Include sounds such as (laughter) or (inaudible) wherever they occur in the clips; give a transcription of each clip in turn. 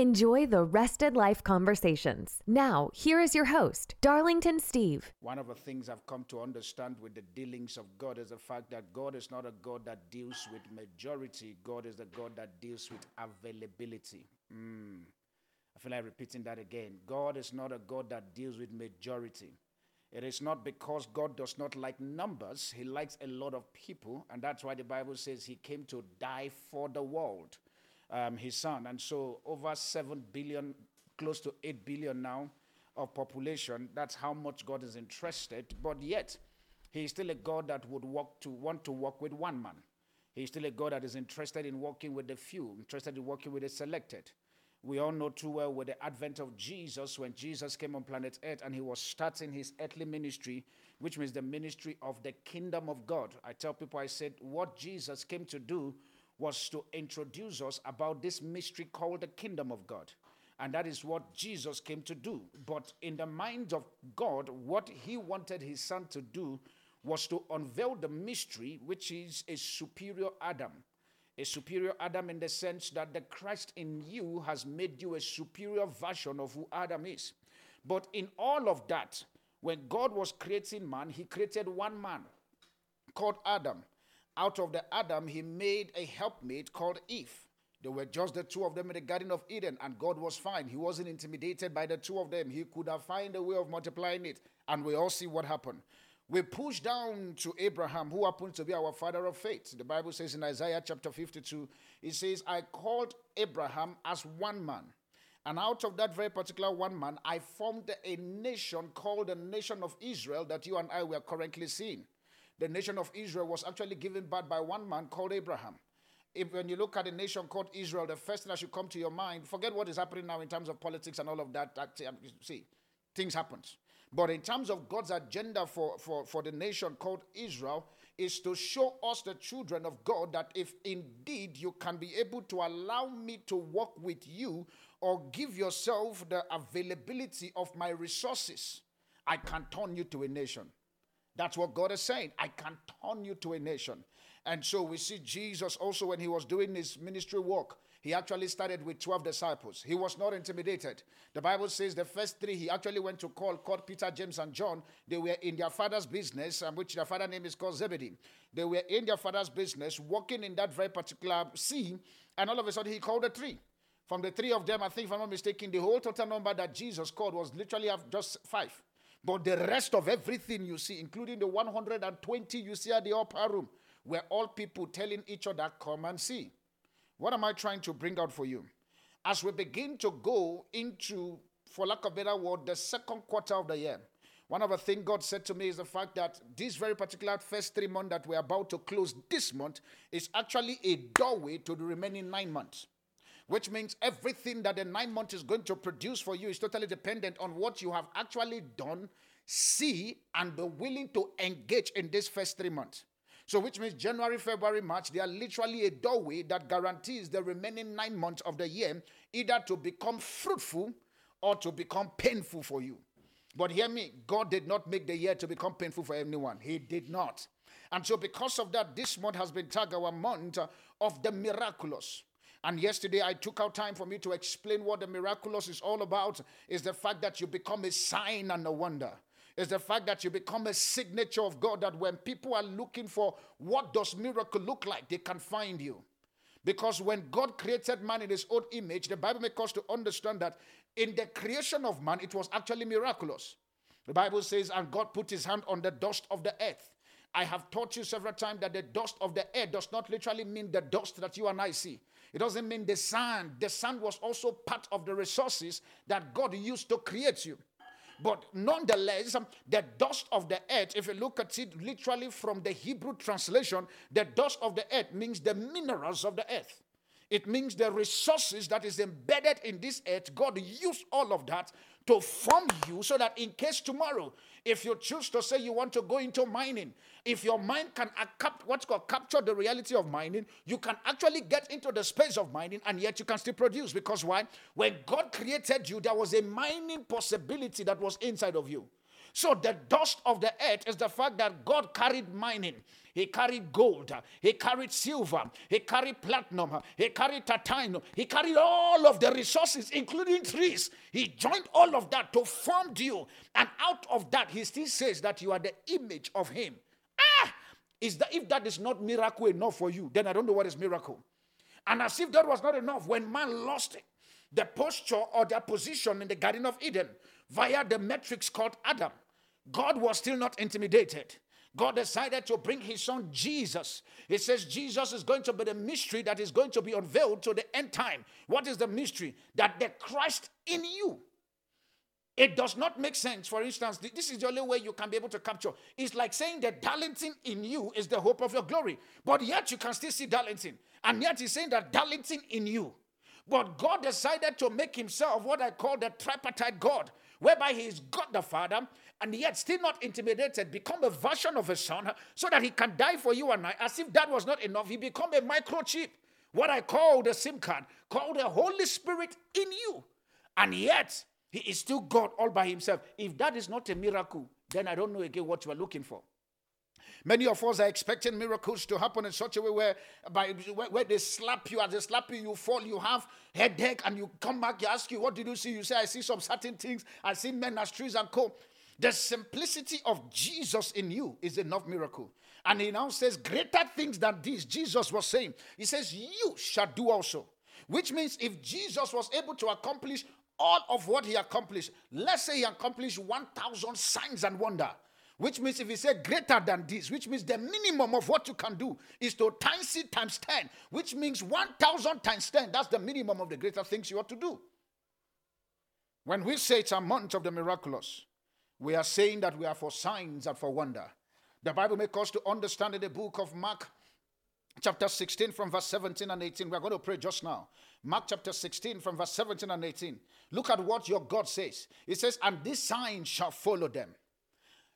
Enjoy the rested life conversations. Now, here is your host, Darlington Steve. One of the things I've come to understand with the dealings of God is the fact that God is not a God that deals with majority, God is a God that deals with availability. Mm. I feel like repeating that again. God is not a God that deals with majority. It is not because God does not like numbers, He likes a lot of people, and that's why the Bible says He came to die for the world um, his son. And so, over 7 billion, close to 8 billion now of population, that's how much God is interested. But yet, he is still a God that would walk to, want to work with one man. He's still a God that is interested in working with the few, interested in working with the selected. We all know too well with the advent of Jesus, when Jesus came on planet Earth and he was starting his earthly ministry, which means the ministry of the kingdom of God. I tell people, I said, what Jesus came to do was to introduce us about this mystery called the kingdom of God. And that is what Jesus came to do. But in the mind of God, what he wanted his son to do was to unveil the mystery, which is a superior Adam. A superior Adam in the sense that the Christ in you has made you a superior version of who Adam is. But in all of that, when God was creating man, he created one man called Adam out of the Adam, he made a helpmate called Eve. There were just the two of them in the Garden of Eden, and God was fine. He wasn't intimidated by the two of them. He could have found a way of multiplying it, and we all see what happened. We push down to Abraham, who happens to be our father of faith. The Bible says in Isaiah chapter 52, it says, I called Abraham as one man. And out of that very particular one man, I formed a nation called the nation of Israel that you and I were currently seeing the nation of Israel was actually given birth by one man called Abraham. If, when you look at the nation called Israel, the first thing that should come to your mind, forget what is happening now in terms of politics and all of that. that see, things happen. But in terms of God's agenda for, for, for the nation called Israel, is to show us, the children of God, that if indeed you can be able to allow me to work with you or give yourself the availability of my resources, I can turn you to a nation. That's what God is saying. I can turn you to a nation. And so we see Jesus also when he was doing his ministry work, he actually started with 12 disciples. He was not intimidated. The Bible says the first three he actually went to call, called Peter, James, and John. They were in their father's business, um, which their father name is called Zebedee. They were in their father's business, working in that very particular sea, and all of a sudden he called the three. From the three of them, I think if I'm not mistaken, the whole total number that Jesus called was literally just five. But the rest of everything you see, including the 120 you see at the upper room, were all people telling each other, Come and see. What am I trying to bring out for you? As we begin to go into, for lack of a better word, the second quarter of the year, one of the things God said to me is the fact that this very particular first three months that we're about to close this month is actually a doorway to the remaining nine months which means everything that the nine months is going to produce for you is totally dependent on what you have actually done, see, and be willing to engage in this first three months. So, which means January, February, March, they are literally a doorway that guarantees the remaining nine months of the year either to become fruitful or to become painful for you. But hear me, God did not make the year to become painful for anyone. He did not. And so, because of that, this month has been tagged our month of the miraculous. And yesterday I took out time for me to explain what the miraculous is all about is the fact that you become a sign and a wonder. Is the fact that you become a signature of God that when people are looking for what does miracle look like, they can find you. Because when God created man in his own image, the Bible makes us to understand that in the creation of man, it was actually miraculous. The Bible says, and God put his hand on the dust of the earth. I have taught you several times that the dust of the earth does not literally mean the dust that you and I see. It doesn't mean the sand. The sand was also part of the resources that God used to create you. But nonetheless, um, the dust of the earth, if you look at it literally from the Hebrew translation, the dust of the earth means the minerals of the earth. It means the resources that is embedded in this earth, God used all of that to form you so that in case tomorrow, if you choose to say you want to go into mining, if your mind can cap- what's called capture the reality of mining, you can actually get into the space of mining and yet you can still produce. Because why? When God created you, there was a mining possibility that was inside of you. So the dust of the earth is the fact that God carried mining. He carried gold. He carried silver. He carried platinum. He carried titanium. He carried all of the resources, including trees. He joined all of that to form you. And out of that, he still says that you are the image of him. Ah! Is that if that is not miracle enough for you, then I don't know what is miracle. And as if that was not enough, when man lost the posture or their position in the Garden of Eden via the metrics called Adam, God was still not intimidated. God decided to bring his son Jesus. He says Jesus is going to be the mystery that is going to be unveiled to the end time. What is the mystery? That the Christ in you. It does not make sense. For instance, this is the only way you can be able to capture. It's like saying that Darlington in you is the hope of your glory. But yet you can still see Darlington. And yet he's saying that Darlington in you. But God decided to make himself what I call the tripartite God, whereby he is God the Father, and yet still not intimidated, become a version of a son so that he can die for you and I. As if that was not enough, he become a microchip, what I call the SIM card, called the Holy Spirit in you. And yet, he is still God all by himself. If that is not a miracle, then I don't know again what you are looking for. Many of us are expecting miracles to happen in such a way where, by, where, where, they slap you, as they slap you, you fall, you have headache, and you come back, you ask you, what did you see? You say, I see some certain things. I see men as trees and co. The simplicity of Jesus in you is enough miracle. And he now says, Greater things than these, Jesus was saying. He says, You shall do also. Which means if Jesus was able to accomplish all of what he accomplished, let's say he accomplished 1,000 signs and wonder. Which means if he said greater than this, which means the minimum of what you can do is to times it times 10, which means 1,000 times 10. That's the minimum of the greater things you ought to do. When we say it's a month of the miraculous, we are saying that we are for signs and for wonder. The Bible makes us to understand in the book of Mark, chapter 16, from verse 17 and 18. We are going to pray just now. Mark chapter 16, from verse 17 and 18. Look at what your God says. It says, And this sign shall follow them.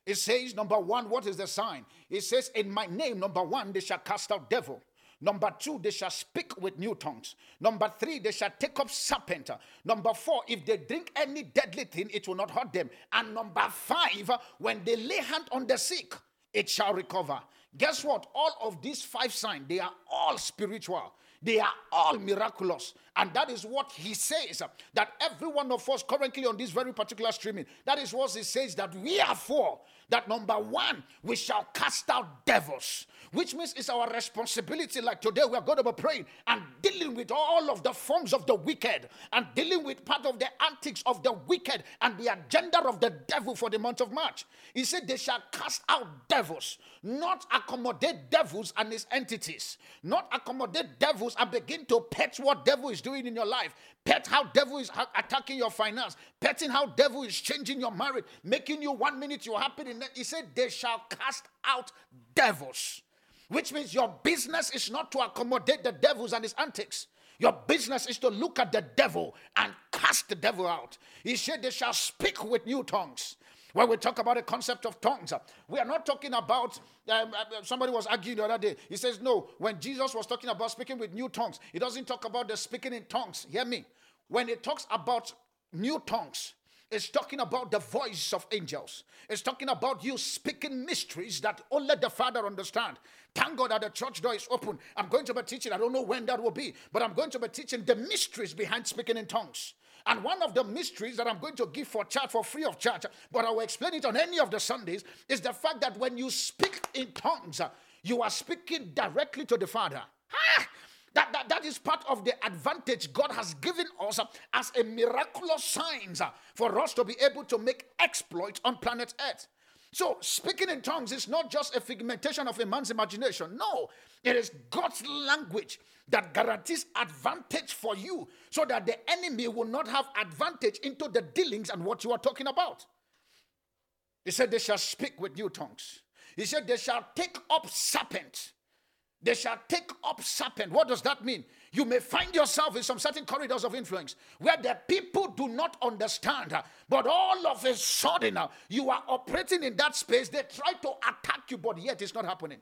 It says, number one, what is the sign? It says, In my name, number one, they shall cast out devil. Number two, they shall speak with new tongues. Number three, they shall take up serpent. Number four, if they drink any deadly thing, it will not hurt them. And number five, when they lay hand on the sick, it shall recover. Guess what? All of these five signs, they are all spiritual. They are all miraculous. And that is what he says that every one of us currently on this very particular streaming, that is what he says that we are for. That number one, we shall cast out devils which means it's our responsibility. Like today, we are going to be praying and dealing with all of the forms of the wicked and dealing with part of the antics of the wicked and the agenda of the devil for the month of March. He said, They shall cast out devils, not accommodate devils and his entities, not accommodate devils and begin to pet what devil is doing in your life, pet how devil is attacking your finance, petting how devil is changing your marriage, making you one minute you're happy. He said, They shall cast out devils. Which means your business is not to accommodate the devils and his antics. Your business is to look at the devil and cast the devil out. He said, They shall speak with new tongues. When we talk about the concept of tongues, we are not talking about. Um, uh, somebody was arguing the other day. He says, No, when Jesus was talking about speaking with new tongues, he doesn't talk about the speaking in tongues. Hear me. When he talks about new tongues, it's talking about the voice of angels. It's talking about you speaking mysteries that only the Father understand. Thank God that the church door is open. I'm going to be teaching. I don't know when that will be, but I'm going to be teaching the mysteries behind speaking in tongues. And one of the mysteries that I'm going to give for charge, for free of charge, but I will explain it on any of the Sundays, is the fact that when you speak in tongues, you are speaking directly to the Father. Ah! That, that, that is part of the advantage God has given us as a miraculous signs for us to be able to make exploits on planet Earth. So, speaking in tongues is not just a figmentation of a man's imagination. No, it is God's language that guarantees advantage for you so that the enemy will not have advantage into the dealings and what you are talking about. He said, They shall speak with new tongues. He said, They shall take up serpents. They shall take up serpent. What does that mean? You may find yourself in some certain corridors of influence where the people do not understand, but all of a sudden you are operating in that space. They try to attack you, but yet it's not happening.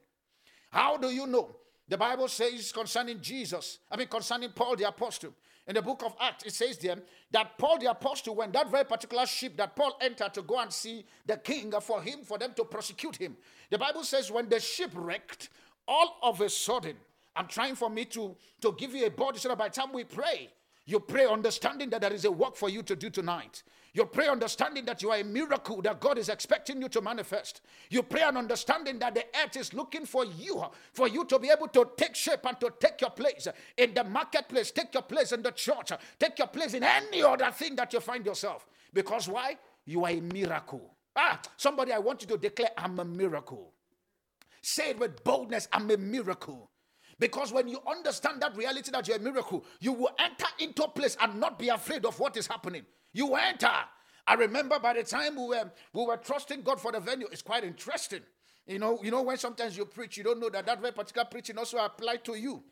How do you know? The Bible says concerning Jesus, I mean, concerning Paul the Apostle, in the book of Acts, it says there that Paul the Apostle, when that very particular ship that Paul entered to go and see the king for him, for them to prosecute him, the Bible says when the ship wrecked, all of a sudden, I'm trying for me to, to give you a body so that by the time we pray, you pray understanding that there is a work for you to do tonight. You pray understanding that you are a miracle that God is expecting you to manifest. You pray and understanding that the earth is looking for you, for you to be able to take shape and to take your place in the marketplace, take your place in the church, take your place in any other thing that you find yourself. Because why? You are a miracle. Ah, somebody, I want you to declare, I'm a miracle. Say it with boldness, I'm a miracle. Because when you understand that reality that you're a miracle, you will enter into a place and not be afraid of what is happening. You enter. I remember by the time we were we were trusting God for the venue, it's quite interesting. You know, you know when sometimes you preach, you don't know that that very particular preaching also applied to you.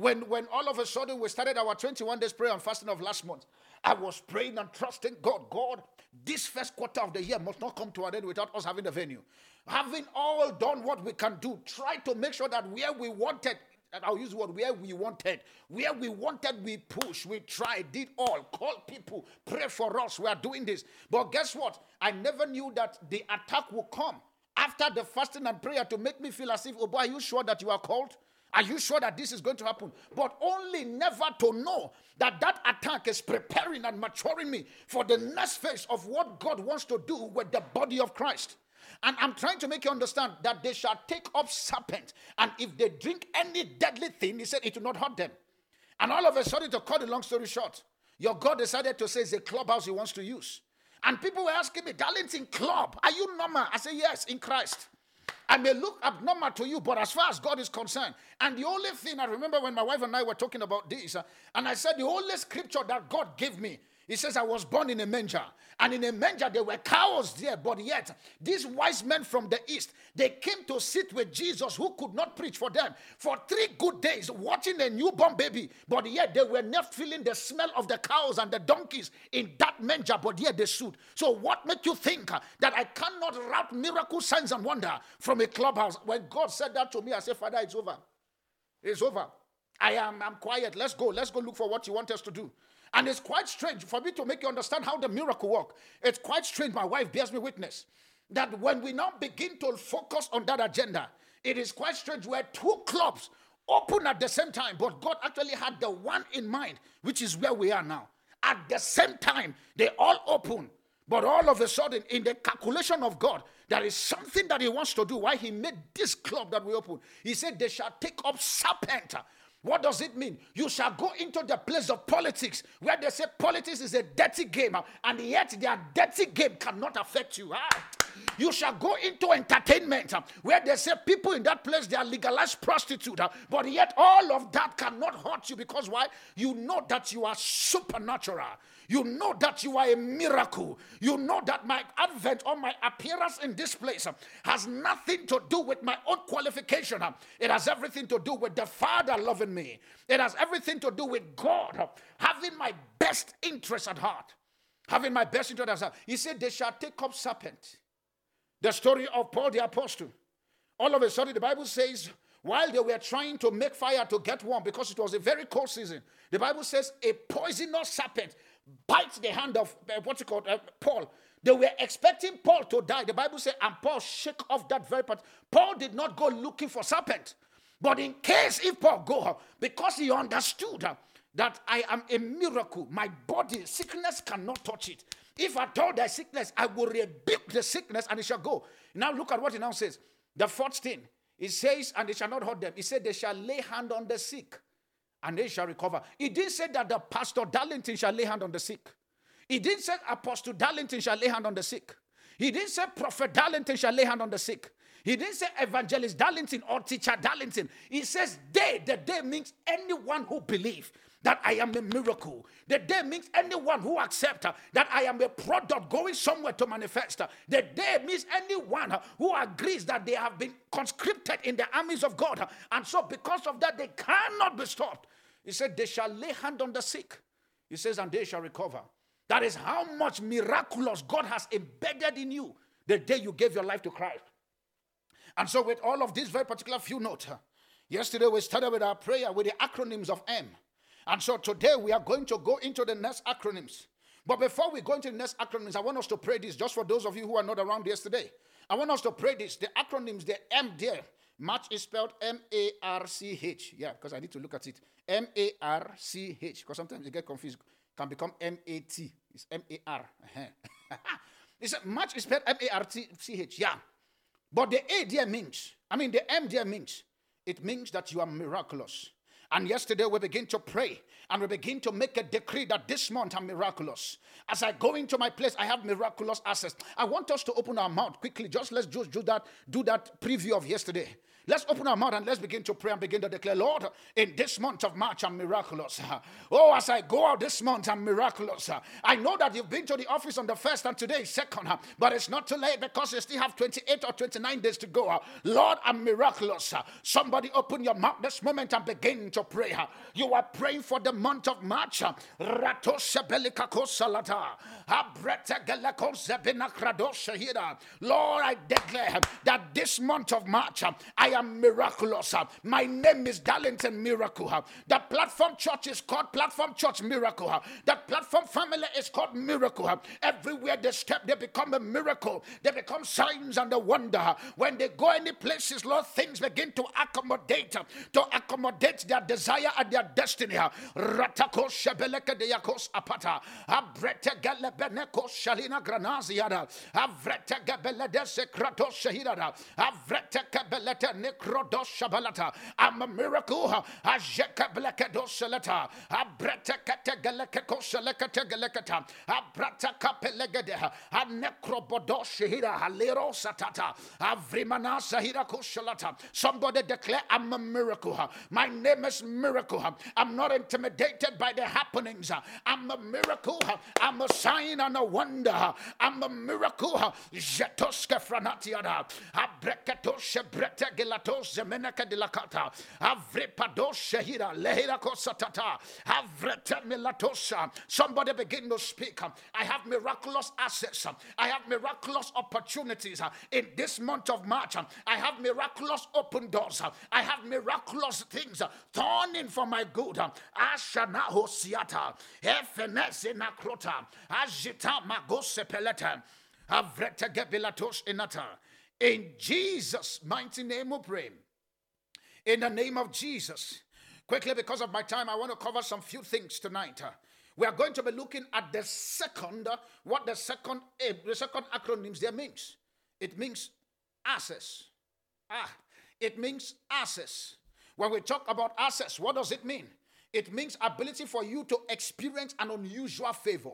When when all of a sudden we started our 21 days prayer and fasting of last month, I was praying and trusting God. God, this first quarter of the year must not come to an end without us having the venue. Having all done what we can do, try to make sure that where we wanted and I'll use the word where we wanted. Where we wanted, we pushed, we tried, did all, called people, pray for us. We are doing this. But guess what? I never knew that the attack would come after the fasting and prayer to make me feel as if, oh boy, are you sure that you are called? Are you sure that this is going to happen? But only never to know that that attack is preparing and maturing me for the next phase of what God wants to do with the body of Christ. And I'm trying to make you understand that they shall take up serpent, and if they drink any deadly thing, he said it will not hurt them. And all of a sudden, to cut the long story short, your God decided to say it's a clubhouse he wants to use. And people were asking me, Darlington Club, are you normal? I said, yes, in Christ. I may look abnormal to you, but as far as God is concerned, and the only thing I remember when my wife and I were talking about this, uh, and I said, the only scripture that God gave me he says, I was born in a manger. And in a manger, there were cows there. But yet, these wise men from the east, they came to sit with Jesus, who could not preach for them for three good days, watching a newborn baby. But yet, they were not feeling the smell of the cows and the donkeys in that manger. But yet, they stood. So, what made you think that I cannot route miracle signs and wonder from a clubhouse? When God said that to me, I said, Father, it's over. It's over. I am I'm quiet. Let's go. Let's go look for what you want us to do. And it's quite strange for me to make you understand how the miracle work. It's quite strange. My wife bears me witness that when we now begin to focus on that agenda, it is quite strange where two clubs open at the same time, but God actually had the one in mind, which is where we are now. At the same time, they all open. But all of a sudden, in the calculation of God, there is something that He wants to do. Why He made this club that we open? He said, They shall take up serpent what does it mean? You shall go into the place of politics where they say politics is a dirty game, uh, and yet their dirty game cannot affect you. Ah. You shall go into entertainment uh, where they say people in that place they are legalized prostitute, uh, but yet all of that cannot hurt you because why? You know that you are supernatural. You know that you are a miracle. You know that my advent or my appearance in this place has nothing to do with my own qualification. It has everything to do with the Father loving me. It has everything to do with God having my best interest at heart. Having my best interest at heart. He said, They shall take up serpent. The story of Paul the Apostle. All of a sudden, the Bible says, while they were trying to make fire to get warm because it was a very cold season, the Bible says a poisonous serpent bites the hand of uh, what's it called uh, Paul. They were expecting Paul to die. The Bible says, and Paul shake off that very part. Paul did not go looking for serpent, but in case if Paul go, because he understood uh, that I am a miracle, my body sickness cannot touch it. If I told thy sickness, I will rebuke the sickness and it shall go. Now look at what he now says. The fourth thing, it says, and they shall not hurt them. He said, they shall lay hand on the sick and they shall recover. He didn't say that the pastor Darlington shall lay hand on the sick. He didn't say Apostle Darlington shall lay hand on the sick. He didn't say Prophet Darlington shall lay hand on the sick. He didn't say Evangelist Darlington or Teacher Darlington. He says they. The they means anyone who believe that I am a miracle. The day means anyone who accepts uh, that I am a product going somewhere to manifest. Uh, the day means anyone uh, who agrees that they have been conscripted in the armies of God. And so, because of that, they cannot be stopped. He said, They shall lay hand on the sick. He says, And they shall recover. That is how much miraculous God has embedded in you the day you gave your life to Christ. And so, with all of these very particular few notes, yesterday we started with our prayer with the acronyms of M. And so today we are going to go into the next acronyms. But before we go into the next acronyms, I want us to pray this just for those of you who are not around yesterday. I want us to pray this. The acronyms, the M there. March is spelled M A R C H. Yeah, because I need to look at it. M A R C H. Because sometimes you get confused. Can become M A T. It's M A R. Uh-huh. (laughs) It's March is spelled M A R C H. Yeah. But the A there means, I mean, the M there means, it means that you are miraculous. And yesterday we begin to pray and we begin to make a decree that this month I'm miraculous. As I go into my place, I have miraculous access. I want us to open our mouth quickly. Just let's just do that, do that preview of yesterday. Let's open our mouth and let's begin to pray and begin to declare, Lord, in this month of March, I'm miraculous. Oh, as I go out this month, I'm miraculous. I know that you've been to the office on the first and today is second, but it's not too late because you still have 28 or 29 days to go. Lord, I'm miraculous. Somebody open your mouth this moment and begin to pray. You are praying for the month of March. Lord, I declare that this month of March, I am miraculous. My name is Darlington Miracle. The platform church is called Platform Church Miracle. The platform family is called Miracle. Everywhere they step, they become a miracle. They become signs and a wonder. When they go any places, Lord, things begin to accommodate, to accommodate their desire and their destiny. Ratako shebeleke apata. Abrete shalina granaziada. Avrete. Avrete nekrodoshabalata. I'm a miracle. Ajeka blekedoshalata. Abrete kategelekekoshalekete geleketa. Abrata kapelegede. Anekrobodoshihira halero satata. Avrimana sahira koshalata. Somebody declare I'm a miracle. My name is miracle. I'm not intimidated by the happenings. I'm a miracle. I'm a sign and a wonder. I'm a miracle. Jetoske franatiada. Abreketoshe brete lehira kosatata. Somebody begin to speak. I have miraculous assets. I have miraculous opportunities in this month of March. I have miraculous open doors. I have miraculous things turning for my good. Ashana hosiata. Efenese nakrota. Ajita magose peleta. Avrete gebilatos inata. In Jesus' mighty name we pray. In the name of Jesus. Quickly, because of my time, I want to cover some few things tonight. We are going to be looking at the second, what the second, the second acronyms there means. It means access. Ah, it means access. When we talk about access, what does it mean? It means ability for you to experience an unusual favor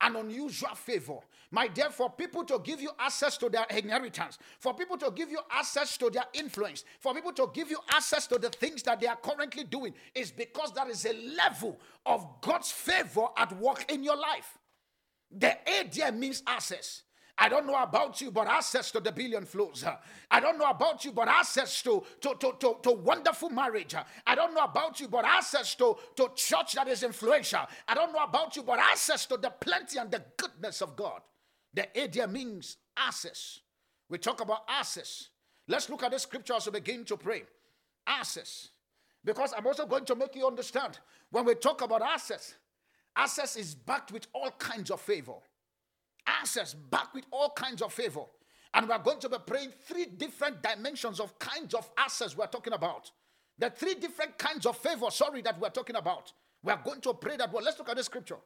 an unusual favor. My dear, for people to give you access to their inheritance, for people to give you access to their influence, for people to give you access to the things that they are currently doing, is because there is a level of God's favor at work in your life. The A means access. I don't know about you, but access to the billion flows. I don't know about you, but access to, to, to, to, to wonderful marriage. I don't know about you, but access to, to church that is influential. I don't know about you, but access to the plenty and the goodness of God. The idea means access. We talk about access. Let's look at the scripture as we begin to pray. Access. Because I'm also going to make you understand when we talk about access, access is backed with all kinds of favor access back with all kinds of favor. And we're going to be praying three different dimensions of kinds of access we're talking about. The three different kinds of favor, sorry, that we're talking about. We're going to pray that well. Let's look at the scripture.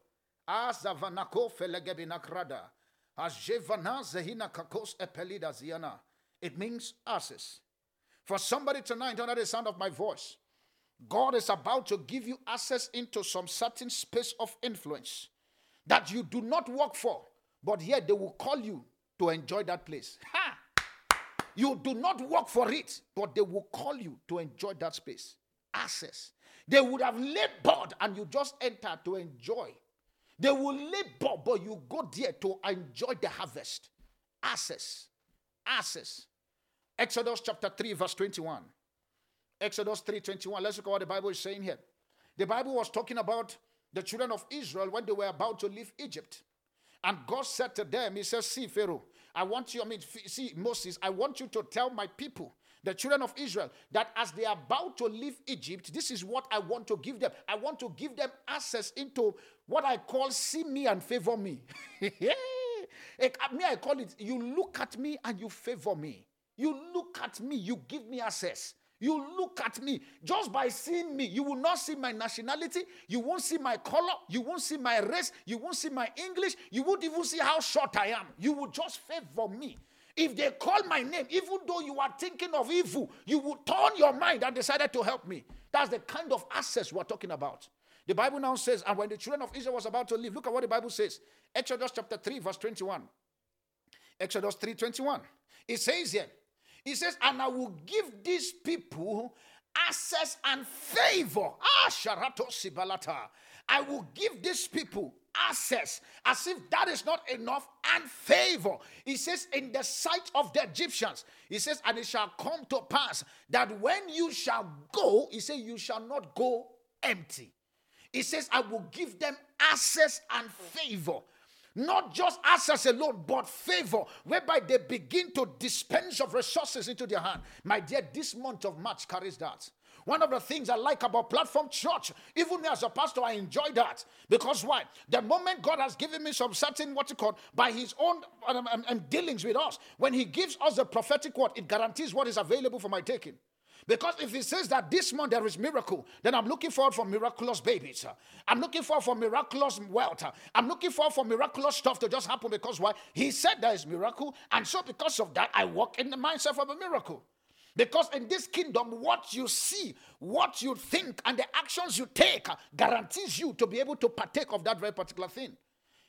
It means access. For somebody tonight, under the sound of my voice, God is about to give you access into some certain space of influence that you do not work for but yet they will call you to enjoy that place. Ha! You do not work for it, but they will call you to enjoy that space. Access. They would have labored and you just enter to enjoy. They will labor, but you go there to enjoy the harvest. Access. Access. Exodus chapter 3, verse 21. Exodus 3 21. Let's look at what the Bible is saying here. The Bible was talking about the children of Israel when they were about to leave Egypt. And God said to them, He says, See, Pharaoh, I want you, I mean, see, Moses, I want you to tell my people, the children of Israel, that as they are about to leave Egypt, this is what I want to give them. I want to give them access into what I call see me and favor me. (laughs) me, I call it, you look at me and you favor me. You look at me, you give me access. You look at me just by seeing me. You will not see my nationality. You won't see my color. You won't see my race. You won't see my English. You won't even see how short I am. You will just favor me. If they call my name, even though you are thinking of evil, you will turn your mind and decided to help me. That's the kind of access we're talking about. The Bible now says, and when the children of Israel was about to leave, look at what the Bible says. Exodus chapter 3, verse 21. Exodus 3 21. It says here, he says, and I will give these people access and favor. Ah, Sharato Sibalata. I will give these people access as if that is not enough and favor. He says, in the sight of the Egyptians, he says, and it shall come to pass that when you shall go, he says, you shall not go empty. He says, I will give them access and favor. Not just access alone, but favor, whereby they begin to dispense of resources into their hand. My dear, this month of March carries that. One of the things I like about Platform Church, even me as a pastor, I enjoy that. Because why? The moment God has given me some certain, what you call, by his own um, um, um, dealings with us, when he gives us the prophetic word, it guarantees what is available for my taking. Because if he says that this month there is miracle, then I'm looking forward for miraculous babies. I'm looking forward for miraculous wealth. I'm looking forward for miraculous stuff to just happen because why? He said there is miracle. And so because of that, I walk in the mindset of a miracle. Because in this kingdom, what you see, what you think, and the actions you take guarantees you to be able to partake of that very particular thing.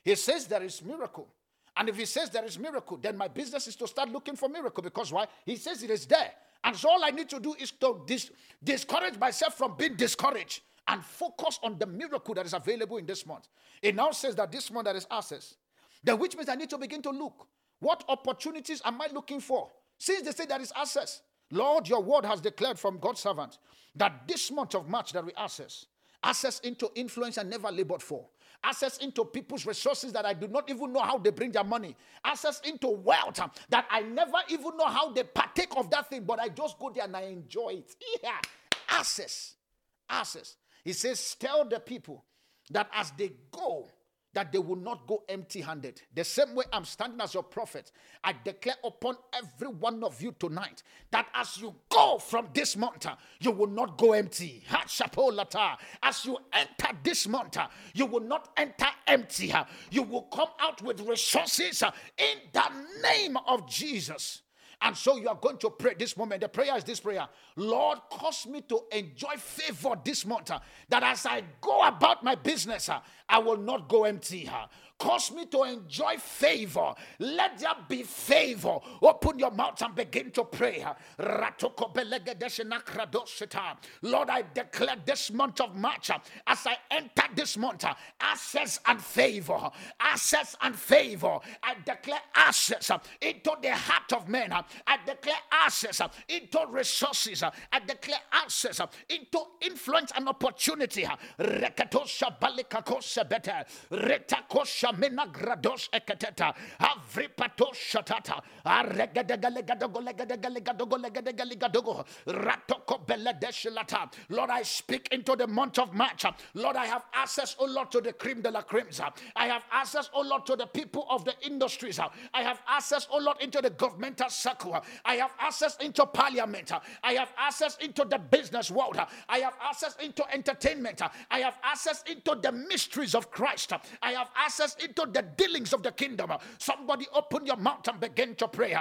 He says there is miracle. And if he says there is miracle, then my business is to start looking for miracle. Because why? He says it is there. And so all I need to do is to dis- discourage myself from being discouraged and focus on the miracle that is available in this month. It now says that this month there is access. Then which means I need to begin to look. What opportunities am I looking for? Since they say there is access, Lord, your word has declared from God's servant that this month of March that we access, access into influence I never labored for, access into people's resources that I do not even know how they bring their money, access into wealth that I never even know how they partake of that thing, but I just go there and I enjoy it. Yeah, access, access. He says, Tell the people that as they go, that they will not go empty handed. The same way I'm standing as your prophet, I declare upon every one of you tonight that as you go from this mountain, you will not go empty. As you enter this mountain, you will not enter empty. You will come out with resources in the name of Jesus. And so you are going to pray this moment. The prayer is this prayer Lord, cause me to enjoy favor this month. Uh, that as I go about my business, uh, I will not go empty. Cause me to enjoy favor. Let there be favor. Open your mouth and begin to pray. Lord, I declare this month of March as I enter this month, access and favor. Access and favor. I declare access into the heart of men. I declare access into resources. I declare access into influence and opportunity. Better. Shamina grados eketeta avripato shatata ratoko beledeshlata Lord I speak into the month of March. Lord I have access oh Lord to the cream de la creams. I have access oh Lord to the people of the industries. I have access oh Lord into the governmental circle. I have access into parliament. I have access into the business world. I have access into entertainment. I have access into the mysteries of Christ. I have access into the dealings of the kingdom. Somebody open your mouth and begin to pray.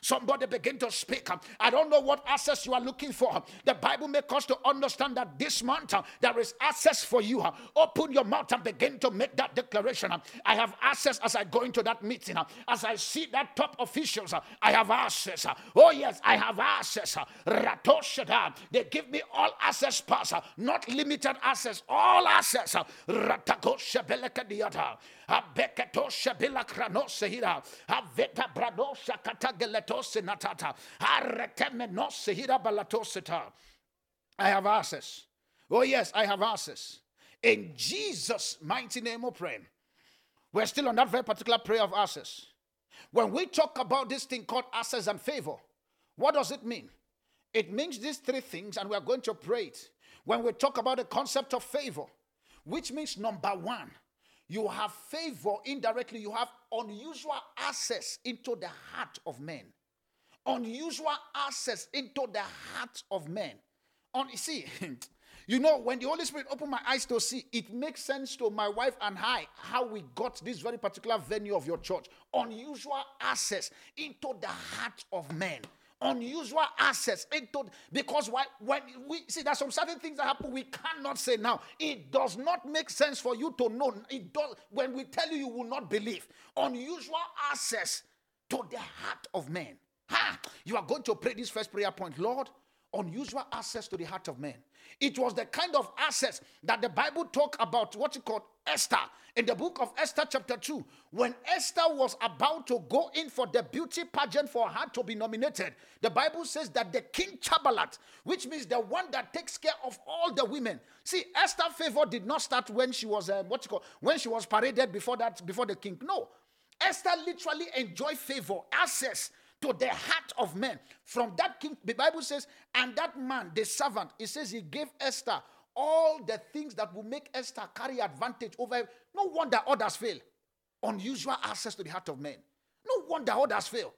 Somebody begin to speak. I don't know what access you are looking for. The Bible makes us to understand that this month uh, there is access for you. Open your mouth and begin to make that declaration. I have access as I go into that meeting. As I see that top officials, uh, I have access. Oh, yes, I have access. They give me all access pass, uh, not limited access, all access. Uh, Hira. Aveta katageletos. I have access. Oh, yes, I have access. In Jesus' mighty name of praying. We're still on that very particular prayer of access. When we talk about this thing called access and favor, what does it mean? It means these three things, and we are going to pray it. When we talk about the concept of favor, which means number one, you have favor indirectly, you have unusual access into the heart of men. Unusual access into the heart of men. On see, (laughs) you know, when the Holy Spirit opened my eyes to see, it makes sense to my wife and I how we got this very particular venue of your church. Unusual access into the heart of men unusual access into because why when we see there's some certain things that happen we cannot say now. It does not make sense for you to know. It does when we tell you you will not believe. Unusual access to the heart of men. Ha! You are going to pray this first prayer point. Lord unusual access to the heart of men it was the kind of access that the bible talk about what you call esther in the book of Esther, chapter 2, when Esther was about to go in for the beauty pageant for her to be nominated, the Bible says that the king Chabalat, which means the one that takes care of all the women. See, Esther favor did not start when she was uh, what you call when she was paraded before that before the king. No, Esther literally enjoyed favor, access to the heart of men. From that king, the Bible says, and that man, the servant, it says he gave Esther all the things that will make Esther carry advantage over. No wonder others fail. Unusual access to the heart of men. No wonder others fail.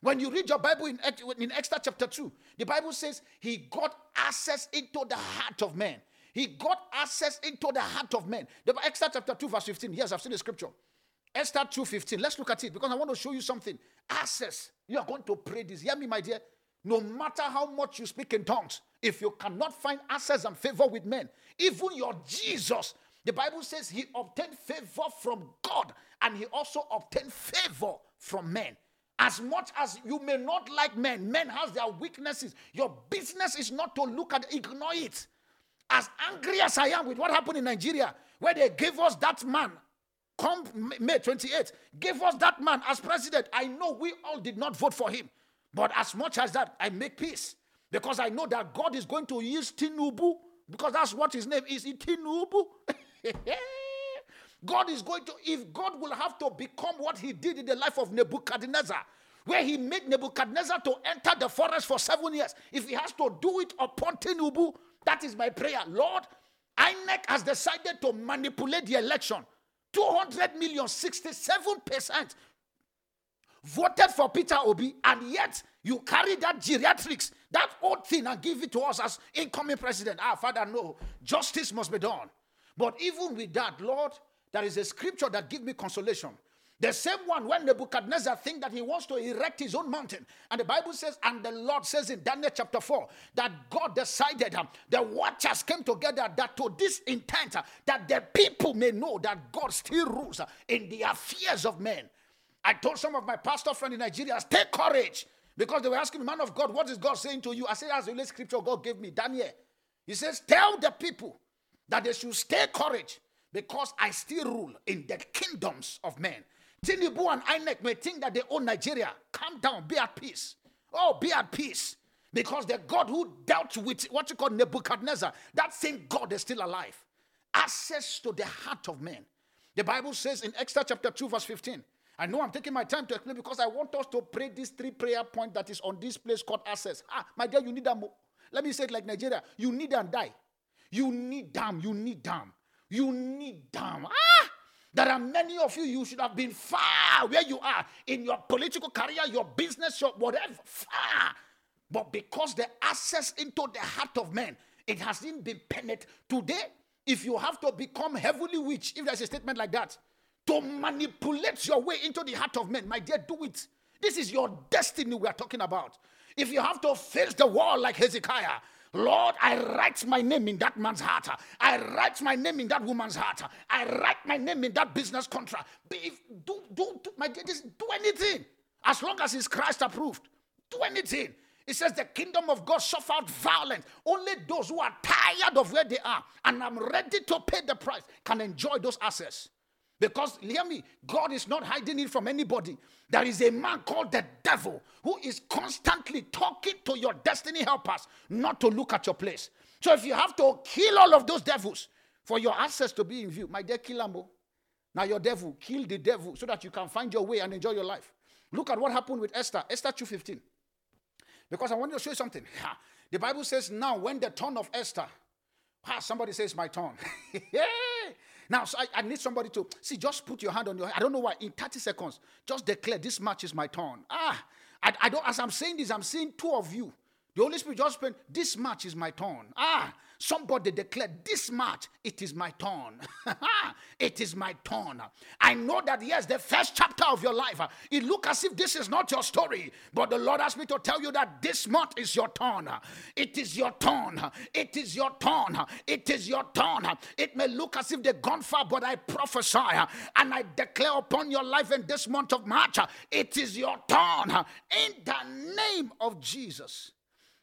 When you read your Bible in, in Esther chapter 2, the Bible says he got access into the heart of men. He got access into the heart of men. The Esther chapter 2, verse 15. Yes, I've seen the scripture. Esther 2:15. Let's look at it because I want to show you something. Access. You are going to pray this. Hear me, my dear. No matter how much you speak in tongues, if you cannot find access and favor with men, even your Jesus, the Bible says he obtained favor from God and he also obtained favor from men. As much as you may not like men, men has their weaknesses. Your business is not to look at ignore it. As angry as I am with what happened in Nigeria, where they gave us that man come May 28th, gave us that man as president. I know we all did not vote for him. But as much as that, I make peace. Because I know that God is going to use Tinubu, because that's what his name is, Tinubu. (laughs) God is going to, if God will have to become what he did in the life of Nebuchadnezzar, where he made Nebuchadnezzar to enter the forest for seven years, if he has to do it upon Tinubu, that is my prayer. Lord, INEC has decided to manipulate the election. 200 million, 67% voted for Peter Obi, and yet you carry that geriatrics, that old thing, and give it to us as incoming president. Ah, Father, no. Justice must be done. But even with that, Lord, there is a scripture that gives me consolation. The same one when Nebuchadnezzar think that he wants to erect his own mountain. And the Bible says, and the Lord says in Daniel chapter 4, that God decided, um, the watchers came together that to this intent, uh, that the people may know that God still rules uh, in the affairs of men. I told some of my pastor friends in Nigeria, take courage. Because they were asking, man of God, what is God saying to you? I said, as the scripture God gave me, Daniel. He says, tell the people that they should stay courage because I still rule in the kingdoms of men. Tinubu and INEC may think that they own Nigeria. Calm down, be at peace. Oh, be at peace. Because the God who dealt with what you call Nebuchadnezzar, that same God is still alive. Access to the heart of men. The Bible says in Exodus chapter 2, verse 15, I know I'm taking my time to explain because I want us to pray this three prayer point that is on this place called access. Ah, my dear, you need them. Let me say it like Nigeria. You need them die. You need them. You need them. You need them. Ah! There are many of you, you should have been far where you are in your political career, your business, your whatever, far. But because the access into the heart of man, it hasn't been penetrated. Today, if you have to become heavily rich, if there's a statement like that, to manipulate your way into the heart of men. My dear, do it. This is your destiny we are talking about. If you have to face the wall like Hezekiah, Lord, I write my name in that man's heart. I write my name in that woman's heart. I write my name in that business contract. If, do, do, do, my do anything. As long as it's Christ approved. Do anything. It says the kingdom of God suffered violence. Only those who are tired of where they are and I'm ready to pay the price can enjoy those access. Because, hear me, God is not hiding it from anybody. There is a man called the devil who is constantly talking to your destiny helpers not to look at your place. So, if you have to kill all of those devils for your access to be in view, my dear Kilambo, now your devil, kill the devil so that you can find your way and enjoy your life. Look at what happened with Esther, Esther 2.15. Because I want to show you something. (laughs) The Bible says, now when the turn of Esther, ah, somebody says, my turn. (laughs) now, so I, I, need somebody to see, just put your hand on your head. I don't know why. In 30 seconds, just declare this match is my turn. Ah, I, I don't, as I'm saying this, I'm seeing two of you. The Holy Spirit just spent this match is my turn. Ah, Somebody declared, This match, it is my turn. (laughs) it is my turn. I know that, yes, the first chapter of your life, it look as if this is not your story. But the Lord asked me to tell you that this month is your turn. It is your turn. It is your turn. It is your turn. It may look as if they've gone far, but I prophesy and I declare upon your life in this month of March, it is your turn. In the name of Jesus.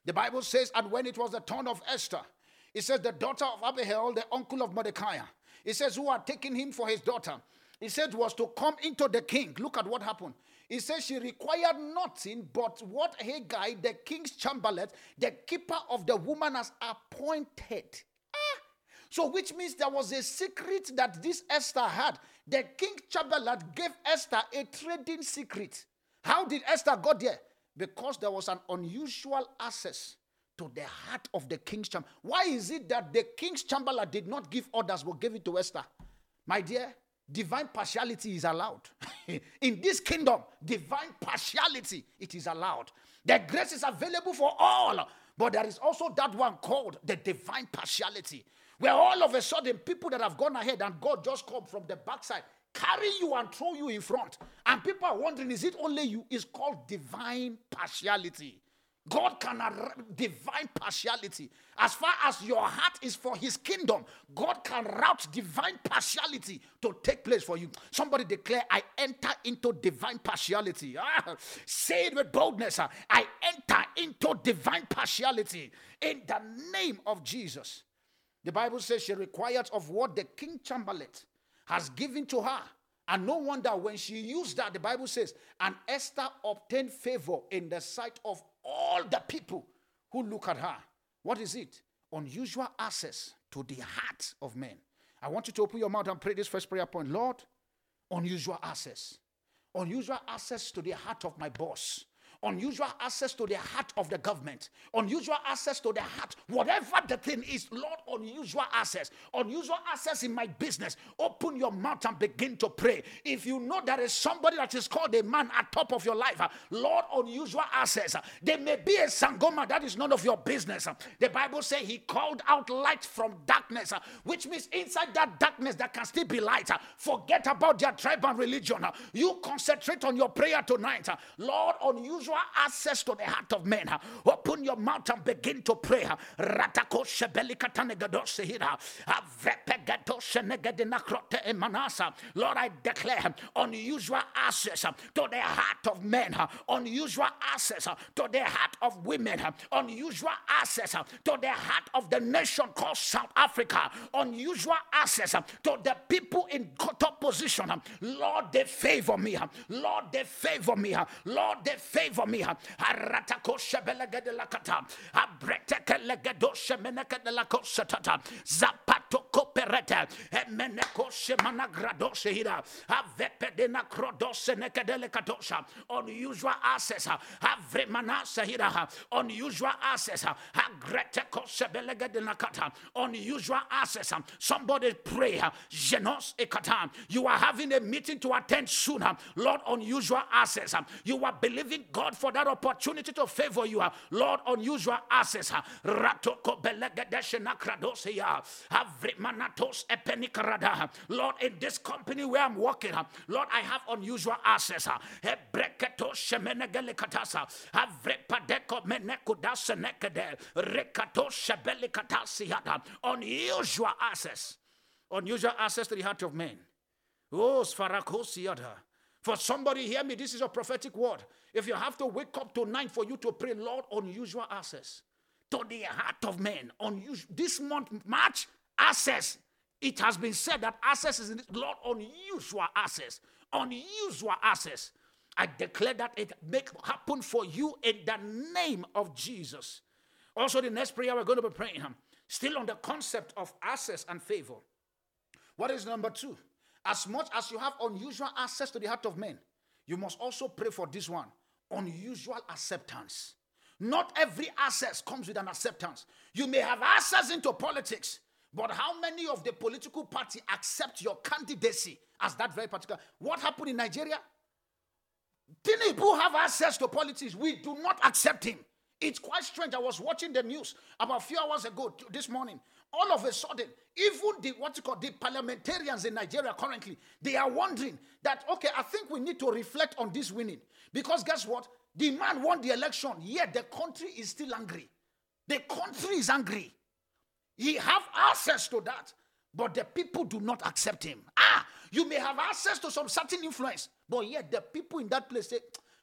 The Bible says, and when it was the turn of Esther, it says, the daughter of Abihail, the uncle of Mordecai. It says, who had taken him for his daughter. He said, was to come into the king. Look at what happened. He says she required nothing but what Hegai, the king's chamberlain, the keeper of the woman, has appointed. Ah. So, which means there was a secret that this Esther had. The king chamberlain gave Esther a trading secret. How did Esther got there? Because there was an unusual access to the heart of the king's chamber. Why is it that the king's chamberlain did not give orders but gave it to Esther? My dear, divine partiality is allowed. (laughs) In this kingdom, divine partiality it is allowed. The grace is available for all, but there is also that one called the divine partiality, where all of a sudden people that have gone ahead and God just come from the backside carry you and throw you in front. And people are wondering, is it only you? It's called divine partiality. God can divine partiality. As far as your heart is for his kingdom, God can route divine partiality to take place for you. Somebody declare, I enter into divine partiality. (laughs) Ah, say it with boldness. Ah, I enter into divine partiality in the name of Jesus. The Bible says she required of what the king chamberlain has given to her. And no wonder when she used that, the Bible says, and Esther obtained favor in the sight of all the people who look at her. What is it? Unusual access to the heart of men. I want you to open your mouth and pray this first prayer point. Lord, unusual access. Unusual access to the heart of my boss unusual access to the heart of the government, unusual access to the heart, whatever the thing is, Lord, unusual access, unusual access in my business. Open your mouth and begin to pray. If you know there is somebody that is called a man at top of your life, Lord, unusual access. There may be a sangoma that is none of your business. The Bible says he called out light from darkness, which means inside that darkness there can still be light. Forget about their tribe and religion. You concentrate on your prayer tonight. Lord, unusual unusual access to the heart of men. Open your mouth and begin to pray. Lord, I declare unusual access to the heart of men, unusual access to the heart of women, unusual access to the heart of the nation called South Africa, unusual access to the people in top position. Lord, they favor me. Lord, they favor me. Lord, they favor for me. Zapato koperete. Emeneko shemana grado shehira. Avepe de na krodos neke de lekatosha. Unusual access. Avremana sehira. Unusual access. Agreteko shebelegede lakata. Unusual access. Somebody pray. Genos ekata. You are having a meeting to attend sooner. Lord, unusual access. You are believing God God, for that opportunity to favor you. Uh, Lord, unusual access. Uh, uh, Lord, in this company where I'm working, Lord, I have unusual access. Unusual access. Unusual access to the heart of men. Oh, Sfarakosiata. For somebody, hear me, this is a prophetic word. If you have to wake up tonight for you to pray, Lord, unusual access to the heart of men. Unusual. This month, March, access. It has been said that access is Lord, unusual access. Unusual access. I declare that it make happen for you in the name of Jesus. Also, the next prayer we're going to be praying, still on the concept of access and favor. What is number two? As much as you have unusual access to the heart of men, you must also pray for this one unusual acceptance. Not every access comes with an acceptance. You may have access into politics, but how many of the political party accept your candidacy as that very particular? What happened in Nigeria? Tinubu have access to politics. We do not accept him. It's quite strange. I was watching the news about a few hours ago this morning. All of a sudden, even the what you call the parliamentarians in Nigeria currently, they are wondering that okay, I think we need to reflect on this winning. Because guess what? The man won the election, yet the country is still angry. The country is angry. He have access to that, but the people do not accept him. Ah, you may have access to some certain influence, but yet the people in that place say,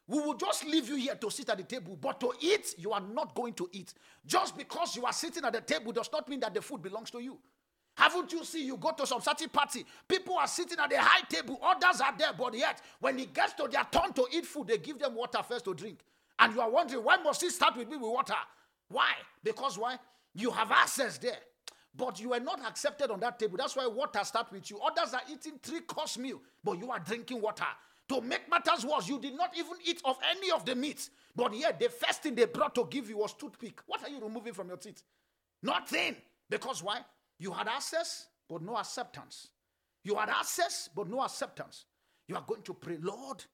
we will just leave you here to sit at the table, but to eat, you are not going to eat. Just because you are sitting at the table does not mean that the food belongs to you. Haven't you seen you go to some certain party? People are sitting at the high table, others are there, but yet when it gets to their turn to eat food, they give them water first to drink. And you are wondering, why must it start with me with water? Why? Because why? You have access there. But you are not accepted on that table. That's why water starts with you. Others are eating three course meal, but you are drinking water. To make matters worse, you did not even eat of any of the meat. But yet, the first thing they brought to give you was toothpick. What are you removing from your teeth? Nothing. Because why? You had access, but no acceptance. You had access, but no acceptance. You are going to pray, Lord,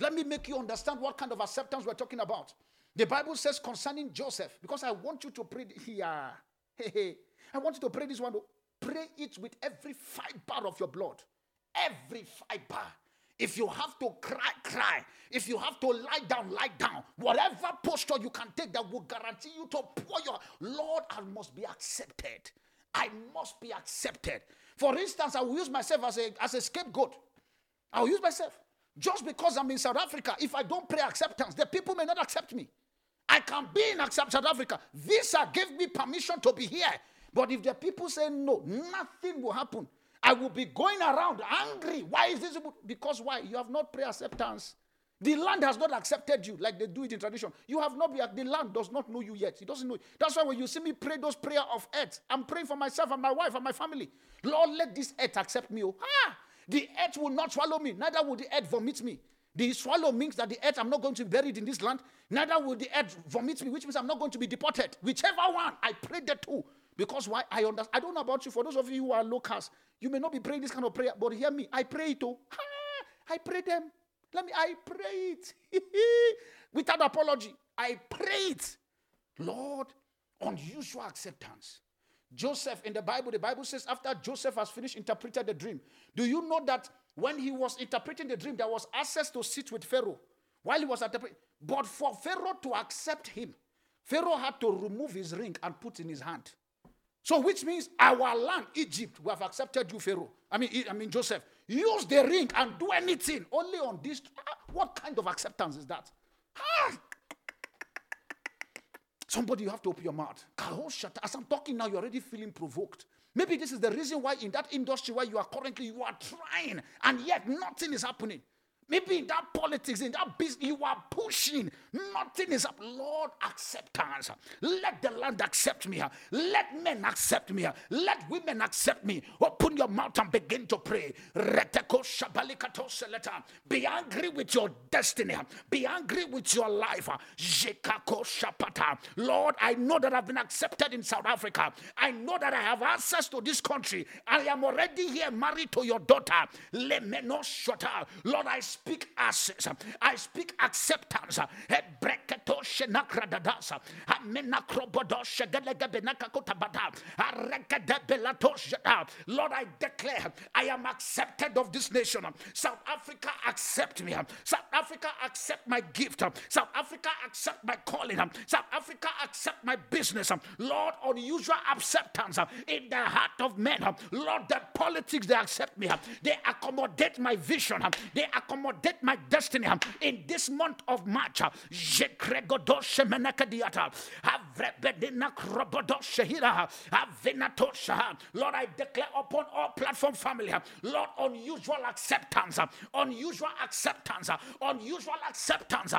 let me make you understand what kind of acceptance we're talking about. The Bible says concerning Joseph, because I want you to pray here. I want you to pray this one. Oh. Pray it with every fiber of your blood every fiber. If you have to cry, cry. If you have to lie down, lie down. Whatever posture you can take that will guarantee you to pour your Lord, I must be accepted. I must be accepted. For instance, I will use myself as a, as a scapegoat. I will use myself. Just because I'm in South Africa, if I don't pray acceptance, the people may not accept me. I can be in South Africa. Visa gave me permission to be here. But if the people say no, nothing will happen. I will be going around angry. Why is this? Because why? You have not prayer acceptance. The land has not accepted you like they do it in tradition. You have not been, the land does not know you yet. It doesn't know. That's why when you see me pray those prayer of earth, I'm praying for myself and my wife and my family. Lord, let this earth accept me. Oh, ah, the earth will not swallow me, neither will the earth vomit me. The swallow means that the earth, I'm not going to be buried in this land, neither will the earth vomit me, which means I'm not going to be deported. Whichever one, I pray that too. Because why? I understand. I don't know about you. For those of you who are locals, you may not be praying this kind of prayer, but hear me. I pray it oh. too. I pray them. Let me, I pray it. (laughs) Without apology. I pray it. Lord, unusual acceptance. Joseph in the Bible, the Bible says after Joseph has finished interpreting the dream, do you know that when he was interpreting the dream, there was access to sit with Pharaoh while he was interpreting? But for Pharaoh to accept him, Pharaoh had to remove his ring and put in his hand. So, which means our land, Egypt, we have accepted you, Pharaoh. I mean, I mean Joseph. Use the ring and do anything only on this. Ah, what kind of acceptance is that? Ah. Somebody, you have to open your mouth. As I'm talking now, you're already feeling provoked. Maybe this is the reason why in that industry where you are currently, you are trying, and yet nothing is happening. Maybe in that politics, in that business, you are pushing. Nothing is up. Lord, acceptance. Let the land accept me. Let men accept me. Let women accept me. Open your mouth and begin to pray. Be angry with your destiny. Be angry with your life. Lord, I know that I've been accepted in South Africa. I know that I have access to this country. I am already here married to your daughter. Lord, I speak access. I speak acceptance. Eh, Lord, I declare I am accepted of this nation. South Africa accept me. South Africa accept my gift. South Africa accept my calling. South Africa accept my business. Lord, unusual acceptance in the heart of men. Lord, the politics they accept me. They accommodate my vision. They accommodate my destiny. In this month of March, Lord, I declare upon all platform family, Lord, unusual acceptance, unusual acceptance, unusual acceptance.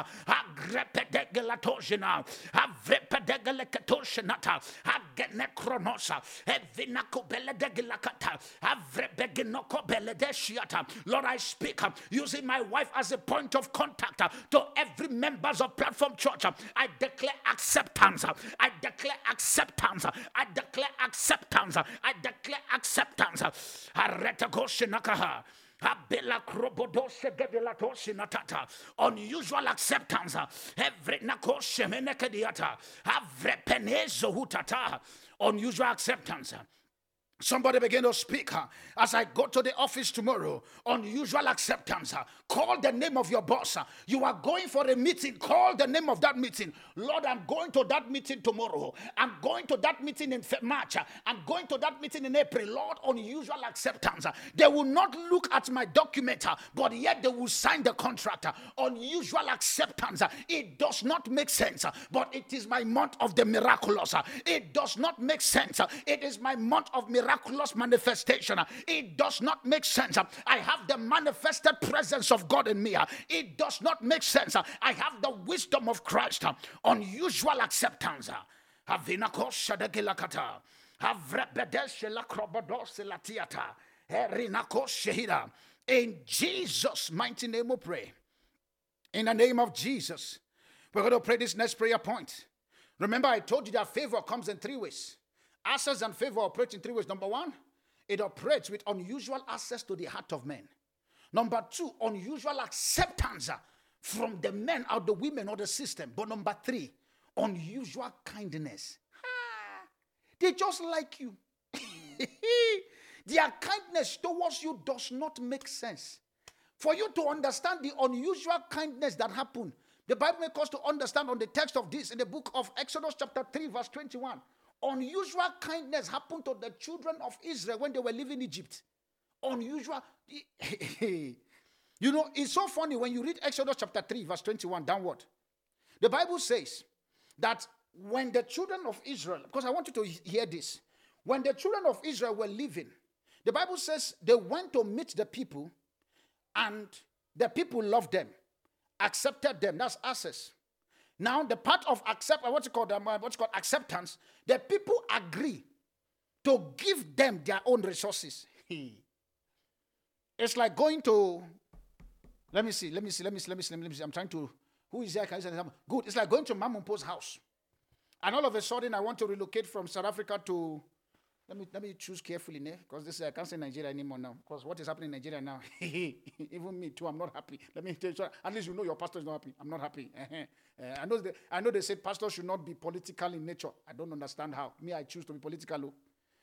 Lord, I speak using my wife as a point of contact uh, to every members of platform church. Uh, I declare acceptance. Uh, I declare acceptance. I declare acceptance. I declare acceptance. Unusual acceptance. Every. Unusual acceptance. Somebody begin to speak uh, as I go to the office tomorrow. Unusual acceptance. Uh, call the name of your boss. Uh, you are going for a meeting. Call the name of that meeting. Lord, I'm going to that meeting tomorrow. I'm going to that meeting in March. I'm going to that meeting in April. Lord, unusual acceptance. They will not look at my document, but yet they will sign the contract. Unusual acceptance. It does not make sense, but it is my month of the miraculous. It does not make sense. It is my month of miraculous miraculous manifestation. It does not make sense. I have the manifested presence of God in me. It does not make sense. I have the wisdom of Christ. Unusual acceptance. In Jesus' mighty name we pray. In the name of Jesus, we're going to pray this next prayer point. Remember, I told you that favor comes in three ways. Access and favor operate in three ways. Number one, it operates with unusual access to the heart of men. Number two, unusual acceptance uh, from the men or the women or the system. But number three, unusual kindness. Ah, they just like you. (laughs) Their kindness towards you does not make sense. For you to understand the unusual kindness that happened, the Bible makes us to understand on the text of this in the book of Exodus, chapter 3, verse 21 unusual kindness happened to the children of Israel when they were leaving Egypt. Unusual. (laughs) you know, it's so funny when you read Exodus chapter 3, verse 21 downward. The Bible says that when the children of Israel, because I want you to hear this, when the children of Israel were leaving, the Bible says they went to meet the people and the people loved them, accepted them. That's access. Now, the part of accept, uh, what's it called? Um, uh, what's called acceptance. The people agree to give them their own resources. (laughs) it's like going to. Let me see. Let me see. Let me see. Let me see. Let me see. I'm trying to. Who is there? Can I say Good. It's like going to Mamumpo's house, and all of a sudden I want to relocate from South Africa to let me let me choose carefully, ne? Because this I can't say Nigeria anymore now. Because what is happening in Nigeria now? (laughs) Even me too, I'm not happy. Let me tell you. At least you know your pastor is not happy. I'm not happy. uh, (laughs) I know they, I know they said pastors should not be political in nature. I don't understand how. Me, I choose to be political, oh.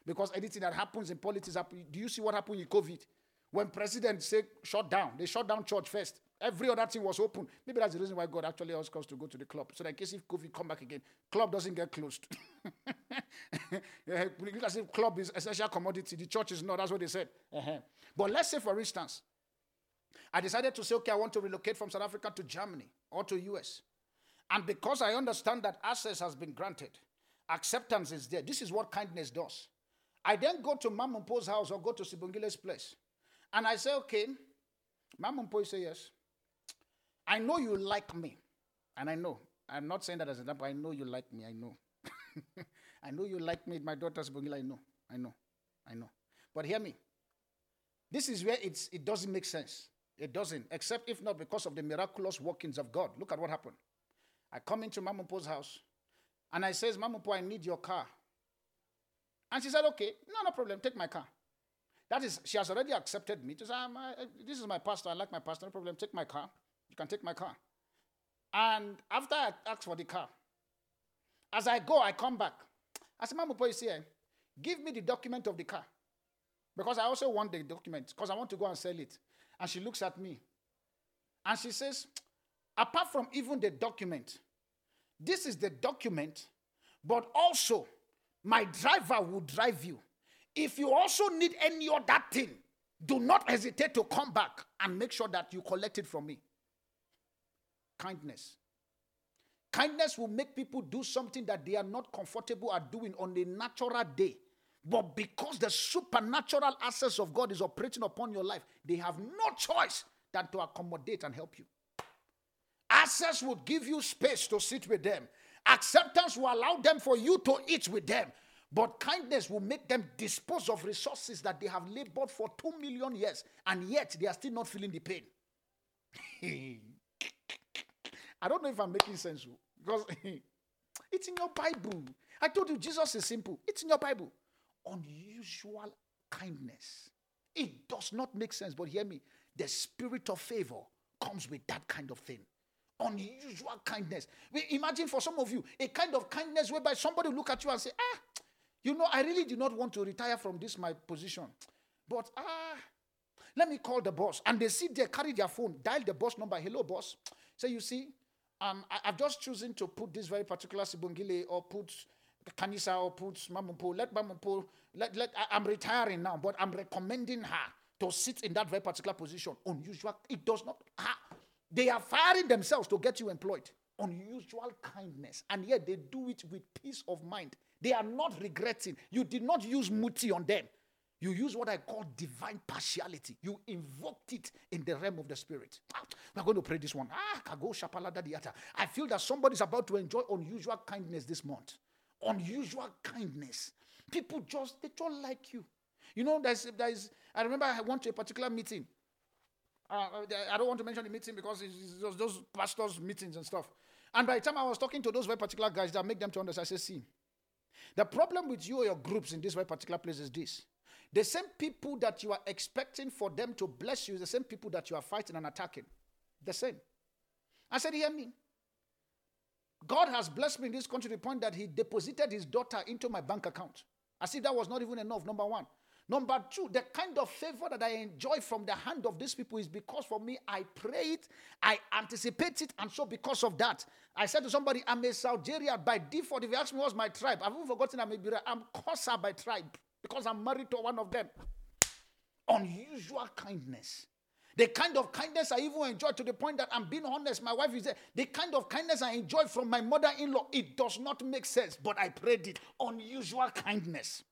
because anything that happens in politics, do you see what happened in COVID? When president say shut down, they shut down church first. Every other thing was open. Maybe that's the reason why God actually asked us to go to the club. So that in case if COVID come back again, club doesn't get closed. (laughs) because if club is essential commodity, the church is not. That's what they said. Uh-huh. But let's say, for instance, I decided to say, okay, I want to relocate from South Africa to Germany or to US. And because I understand that access has been granted, acceptance is there. This is what kindness does. I then go to Mamumpo's house or go to Sibongile's place. And I say, okay, Mama Mpoy say yes. I know you like me. And I know. I'm not saying that as an example. I know you like me. I know. (laughs) I know you like me. My daughter's Bungila. I know. I know. I know. But hear me. This is where it's, it doesn't make sense. It doesn't, except if not because of the miraculous workings of God. Look at what happened. I come into Mamumpo's house and I says, Mamumpo, I need your car. And she said, okay, no, no problem. Take my car. That is, she has already accepted me. To say, ah, eh, this is my pastor. I like my pastor. No problem. Take my car. You can take my car. And after I ask for the car, as I go, I come back. I said, Mama, you see, give me the document of the car. Because I also want the document, because I want to go and sell it. And she looks at me. And she says, apart from even the document, this is the document, but also my driver will drive you. If you also need any other thing, do not hesitate to come back and make sure that you collect it from me. Kindness. Kindness will make people do something that they are not comfortable at doing on a natural day. But because the supernatural access of God is operating upon your life, they have no choice than to accommodate and help you. Access would give you space to sit with them. Acceptance will allow them for you to eat with them. But kindness will make them dispose of resources that they have labored for two million years, and yet they are still not feeling the pain. (laughs) I don't know if I'm making sense oh, because (laughs) it's in your Bible. I told you Jesus is simple. It's in your Bible. Unusual kindness. It does not make sense, but hear me. The spirit of favor comes with that kind of thing unusual kindness. We imagine for some of you a kind of kindness whereby somebody look at you and say, ah, you know, I really do not want to retire from this my position, but ah, let me call the boss. And they sit there, carry their phone, dial the boss number. Hello, boss. Say, so you see, um, I, have just chosen to put this very particular Sibongile or put Kanisa or put Mamumpo. Let Mamumpo, let, let, I, I'm retiring now, but I'm recommending her to sit in that very particular position. Unusual. It does not. They are firing themselves to get you employed. Unusual kindness. And yet they do it with peace of mind. They are not regretting. You did not use muti on them. You use what I call divine partiality. You invoked it in the realm of the spirit. We're going to pray this one. Ah, I feel that somebody's about to enjoy unusual kindness this month. Unusual kindness. People just they don't like you. You know, there's there's I remember I went to a particular meeting uh, I don't want to mention the meeting because it's just those pastors' meetings and stuff. And by the time I was talking to those very particular guys that make them to understand, I said, see, the problem with you or your groups in this very particular place is this. The same people that you are expecting for them to bless you the same people that you are fighting and attacking. The same. I said, hear me. God has blessed me in this country to the point that he deposited his daughter into my bank account. I see that was not even enough, number one. Number two, the kind of favor that I enjoy from the hand of these people is because for me, I pray it, I anticipate it, and so because of that, I said to somebody, I'm a Saugerian by default. If you ask me what's my tribe, I've even forgotten I'm a I'm Xhosa by tribe because I'm married to one of them. Unusual kindness. The kind of kindness I even enjoy to the point that I'm being honest, my wife is there. The kind of kindness I enjoy from my mother in law, it does not make sense, but I prayed it. Unusual kindness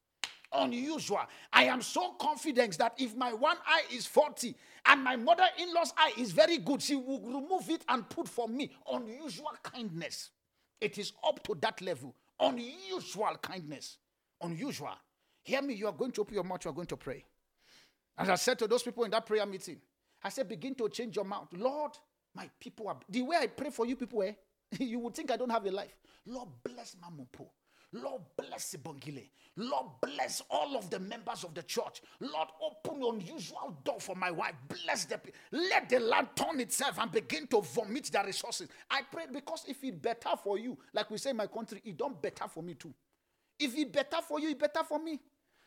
unusual. I am so confident that if my one eye is 40 and my mother in law's eye is very good, she will remove it and put for me unusual kindness. It is up to that level. Unusual kindness. Unusual. Hear me, you are going to open your mouth, you are going to pray. As I said to those people in that prayer meeting, I said, begin to change your mouth. Lord, my people are, the way I pray for you people, eh, (laughs) you would think I don't have a life. Lord, bless Mamumpo. Lord, bless Sibongile. Lord, bless all of the members of the church. Lord, open unusual door for my wife. Bless the let the land turn itself and begin to vomit their resources. I pray because if it better for you, like we say in my country, it don't better for me too. If it better for you, it better for me.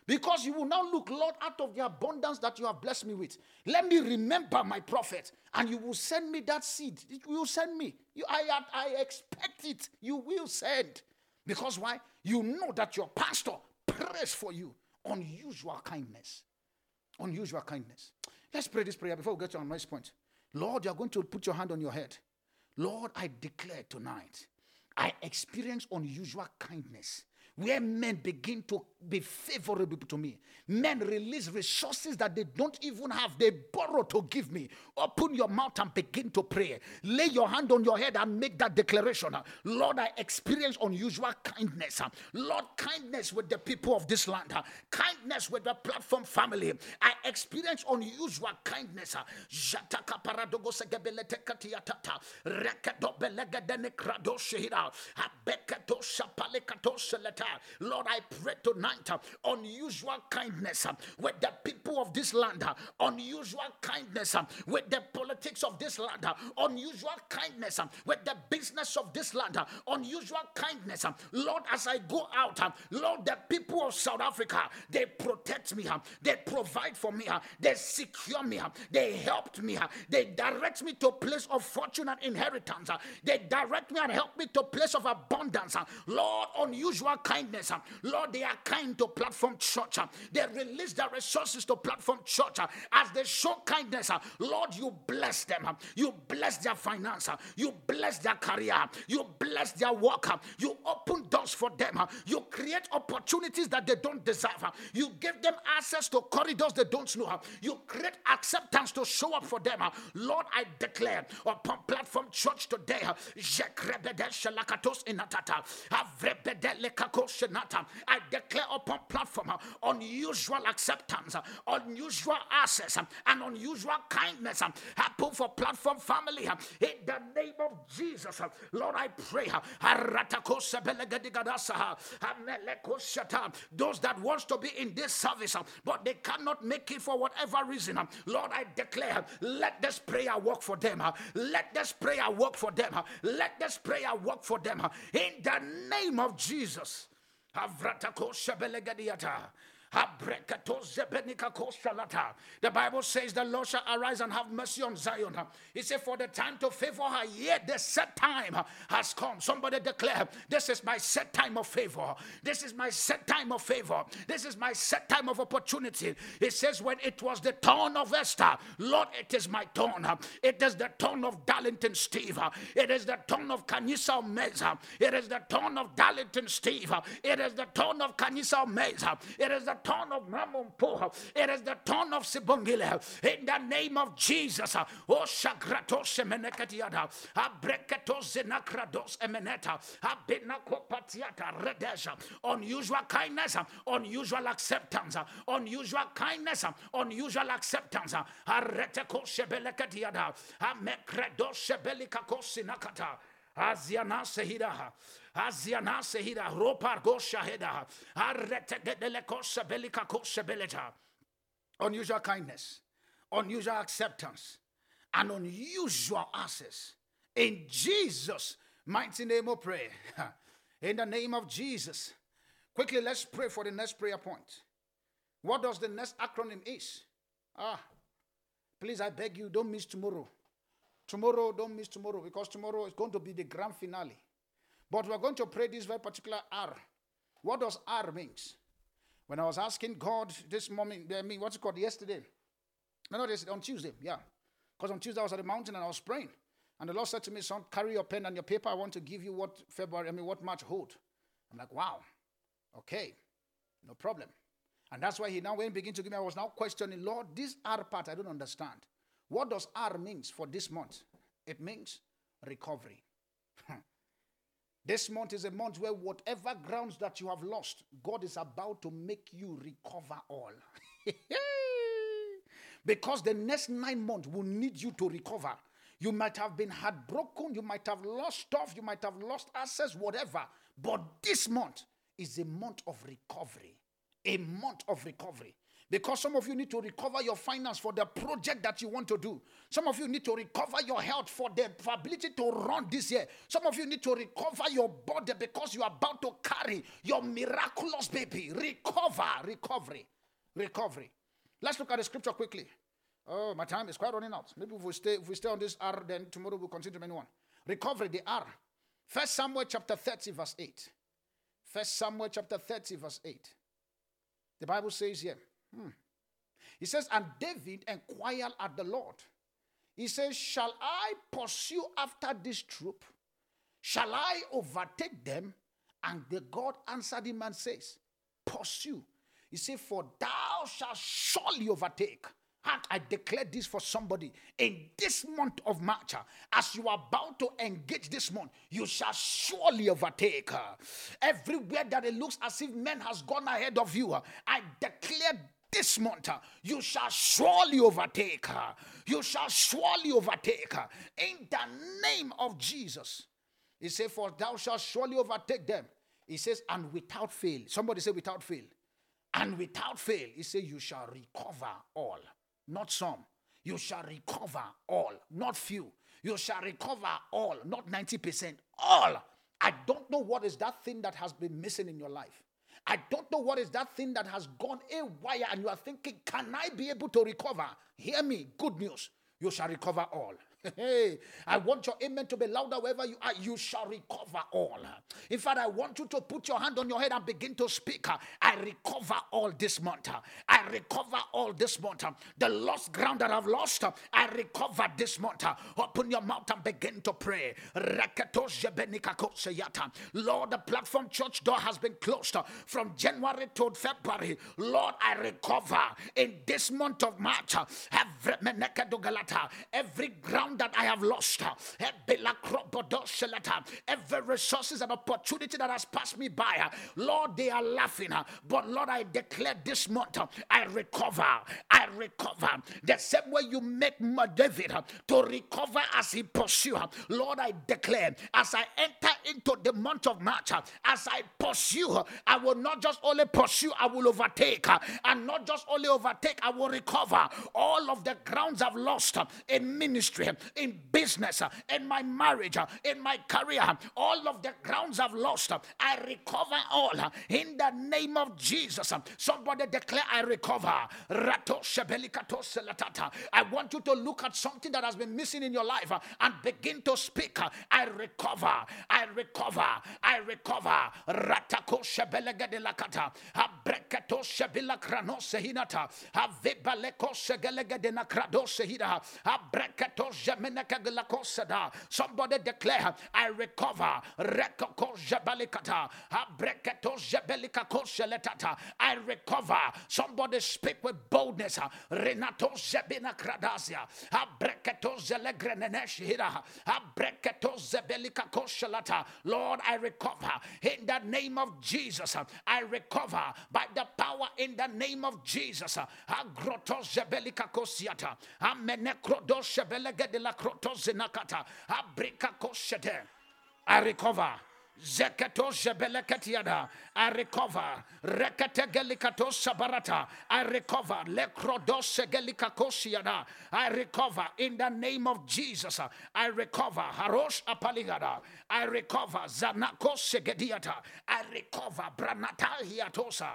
Because you will now look, Lord, out of the abundance that you have blessed me with. Let me remember my prophet, and you will send me that seed. You will send me. You, I, I expect it. You will send. Because why? You know that your pastor prays for you. Unusual kindness. Unusual kindness. Let's pray this prayer before we get to our next point. Lord, you're going to put your hand on your head. Lord, I declare tonight, I experience unusual kindness where men begin to be favorable to me. Men release resources that they don't even have, they borrow to give me. Open your mouth and begin to pray. Lay your hand on your head and make that declaration. Lord, I experience unusual kindness. Lord, kindness with the people of this land, kindness with the platform family. I experience unusual kindness. Lord, I pray tonight night, uh, unusual kindness uh, with the people of this land, uh, unusual kindness with the politics of this land, unusual kindness with the business of this land, unusual kindness. Lord, as I go out, Lord, the people of South Africa, they protect me, they provide for me, they secure me, they helped me, they direct me to a place of fortune and inheritance, they direct me and help me to a place of abundance. Lord, unusual kindness. Lord, they are kind to Platform Church. Uh, they release their resources to Platform Church uh, as they show kindness. Uh, Lord, you bless them. You bless their finance. You bless their career. You bless their work. You open doors for them. You create opportunities that they don't deserve. You give them access to corridors they don't know. You create acceptance to show up for them. Lord, I declare upon Platform Church today, I declare upon platform uh, unusual acceptance, uh, unusual access, uh, and unusual kindness happen for platform family in the name of Jesus. Lord, I pray those that wants to be in this service but they cannot make it for whatever reason. Lord, I declare, let this prayer work for them. Let this prayer work for them. Let this prayer work for them in the name of Jesus. Avratako Shabelegadiata. The Bible says the Lord shall arise and have mercy on Zion. He said, For the time to favor her, yet the set time has come. Somebody declare, This is my set time of favor. This is my set time of favor. This is my set time of opportunity. It says, When it was the turn of Esther, Lord, it is my turn. It is the turn of Darlington Steve. It is the turn of Kanisa Meza. It is the turn of Darlington Steve. It is the turn of Kanisa Meza. It is the turn of Mamumpo. It is the turn of Sibongile. In the name of Jesus. Oh, Shagratos Emenekatiada. Abreketos Zenakrados Emeneta. Abinakopatiata Redesha. Unusual kindness, unusual acceptance, unusual kindness, unusual acceptance. Areteko Shebelekatiada. Amekredos Shebelikakos Aziana Sehiraha. Aziana Sehira. Ropar Goshaheda. Arretegedelekosa Belika Beleta. Unusual kindness, unusual acceptance, and unusual access. In Jesus' mighty name of prayer. (laughs) In the name of Jesus. Quickly, let's pray for the next prayer point. What does the next acronym is? Ah, please, I beg you, don't miss tomorrow. Tomorrow, don't miss tomorrow because tomorrow is going to be the grand finale. But we're going to pray this very particular R. What does R means? When I was asking God this morning, I mean, what's it called yesterday? No, no, this on Tuesday, yeah. Because on Tuesday I was at the mountain and I was praying. And the Lord said to me, son, carry your pen and your paper. I want to give you what February, I mean, what March hold. I'm like, wow, okay, no problem. And that's why he now, when he began to give me, I was now questioning, Lord, this R part I don't understand. What does R means for this month? It means recovery. (laughs) this month is a month where whatever grounds that you have lost, God is about to make you recover all. (laughs) because the next nine months will need you to recover. You might have been heartbroken, you might have lost stuff, you might have lost assets, whatever. But this month is a month of recovery. A month of recovery. Because some of you need to recover your finance for the project that you want to do. Some of you need to recover your health for the ability to run this year. Some of you need to recover your body because you are about to carry your miraculous baby. Recover, recovery, recovery. Let's look at the scripture quickly. Oh, my time is quite running out. Maybe if we stay, if we stay on this R, then tomorrow we'll continue to many one. Recovery, the R. First Samuel chapter 30, verse 8. First Samuel chapter 30, verse 8. The Bible says here. Hmm. He says, and David inquired at the Lord. He says, Shall I pursue after this troop? Shall I overtake them? And the God answered him and says, Pursue. He said, For thou shalt surely overtake. And I declare this for somebody in this month of March, as you are about to engage this month, you shall surely overtake. Everywhere that it looks as if men has gone ahead of you, I declare this month, you shall surely overtake her. You shall surely overtake her. In the name of Jesus. He said, For thou shalt surely overtake them. He says, and without fail. Somebody say, without fail. And without fail, he said, You shall recover all, not some. You shall recover all, not few. You shall recover all, not 90%, all. I don't know what is that thing that has been missing in your life. I don't know what is that thing that has gone a wire and you are thinking, can I be able to recover? Hear me, good news. You shall recover all. (laughs) Hey, I want your amen to be louder wherever you are. You shall recover all. In fact, I want you to put your hand on your head and begin to speak. I recover all this month. I recover all this month. The lost ground that I've lost, I recover this month. Open your mouth and begin to pray. Lord, the platform church door has been closed from January to February. Lord, I recover in this month of March. Every ground that I have lost, uh, every resources and opportunity that has passed me by, uh, Lord, they are laughing. Uh, but Lord, I declare this month, I recover. I recover. The same way you make David to recover as he pursue. Lord, I declare as I enter into the month of March, as I pursue, I will not just only pursue, I will overtake. And not just only overtake, I will recover all of the grounds I've lost in ministry, in business, uh, in my marriage, uh, in my career, all of the grounds I've lost, uh, I recover all in the name of Jesus. Somebody declare, I recover. I want you to look at something that has been missing in your life and begin to speak. I recover. I recover. I recover. Ratako shebelega de la kata. Abreketo shebila krano sehinata. Avebaleko segelega de nakrado sehida. Abreketo Somebody declare, I recover. I recover. Somebody speak with boldness. Renato Zebina Kradasia. Abreketo Zelegrenenesh Abreketo Zebelika Koshalata. Lord, I recover. In the name of Jesus, I recover by the power in the name of Jesus. Agroto Zebelika Kosiata. Amenekrodo Zebelega I recover. Zeketo Jebeleketiada, I recover. Reketegelikato Sabarata, I recover. Lekrodos Gelikakosiada, I recover. In the name of Jesus, I recover. Harosh Apaligada, I recover. Zanako Segediata, I recover. Branata Hiatosa,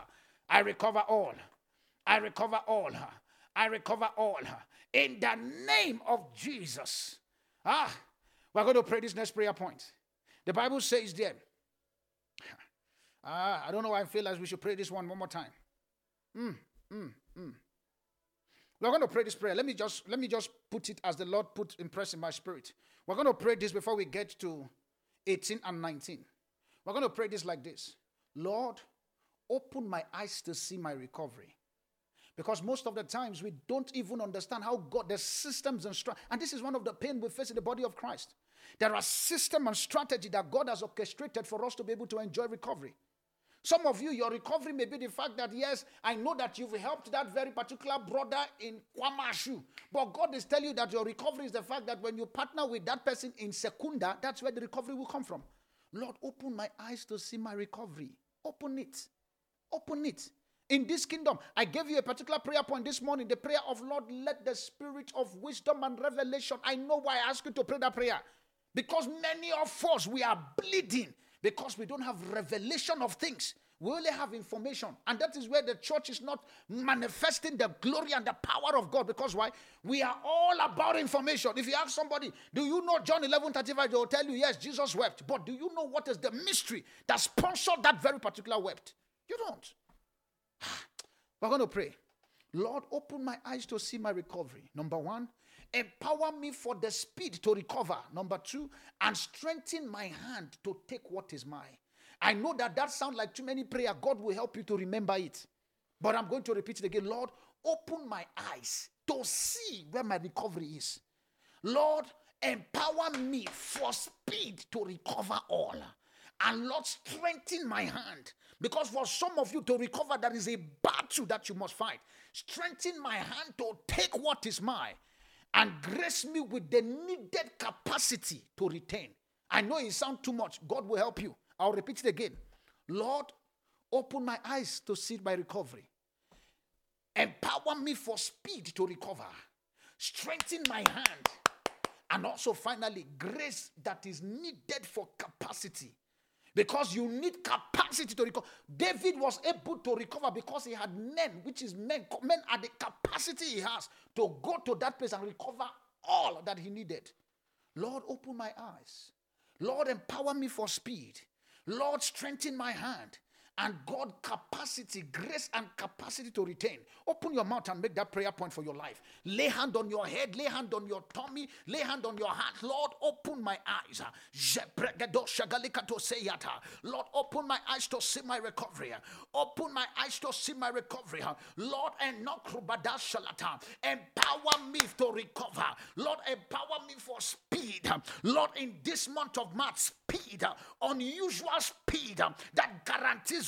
I recover all. I recover all. I recover all in the name of Jesus. Ah, we're going to pray this next prayer point. The Bible says there. Ah, I don't know why I feel like we should pray this one one more time. Mm, mm, mm. We're going to pray this prayer. Let me just let me just put it as the Lord put impress in my spirit. We're going to pray this before we get to 18 and 19. We're going to pray this like this. Lord, open my eyes to see my recovery. Because most of the times we don't even understand how God, the systems and strategy, and this is one of the pain we face in the body of Christ. There are system and strategy that God has orchestrated for us to be able to enjoy recovery. Some of you, your recovery may be the fact that, yes, I know that you've helped that very particular brother in Kwamashu. But God is telling you that your recovery is the fact that when you partner with that person in Secunda, that's where the recovery will come from. Lord, open my eyes to see my recovery. Open it. Open it in this kingdom. I gave you a particular prayer point this morning the prayer of Lord, let the spirit of wisdom and revelation. I know why I ask you to pray that prayer. Because many of us, we are bleeding because we don't have revelation of things. We only have information. And that is where the church is not manifesting the glory and the power of God. Because why? We are all about information. If you ask somebody, do you know John 11 35? They will tell you, yes, Jesus wept. But do you know what is the mystery that sponsored that very particular wept? You don't. We're going to pray. Lord, open my eyes to see my recovery. Number one, empower me for the speed to recover. Number two, and strengthen my hand to take what is mine. I know that that sounds like too many prayer. God will help you to remember it. But I'm going to repeat it again. Lord, open my eyes to see where my recovery is. Lord, empower me for speed to recover all. And Lord, strengthen my hand because for some of you to recover, there is a battle that you must fight. Strengthen my hand to take what is mine and grace me with the needed capacity to retain. I know it sounds too much. God will help you. I'll repeat it again. Lord, open my eyes to see my recovery. Empower me for speed to recover. Strengthen my hand. And also, finally, grace that is needed for capacity. Because you need capacity to recover. David was able to recover because he had men, which is men. Men are the capacity he has to go to that place and recover all that he needed. Lord, open my eyes. Lord, empower me for speed. Lord, strengthen my hand and God capacity, grace and capacity to retain. Open your mouth and make that prayer point for your life. Lay hand on your head, lay hand on your tummy, lay hand on your heart. Lord, open my eyes. Lord, open my eyes to see my recovery. Open my eyes to see my recovery. Lord, and not empower me to recover. Lord, empower me for speed. Lord, in this month of March, speed, unusual speed that guarantees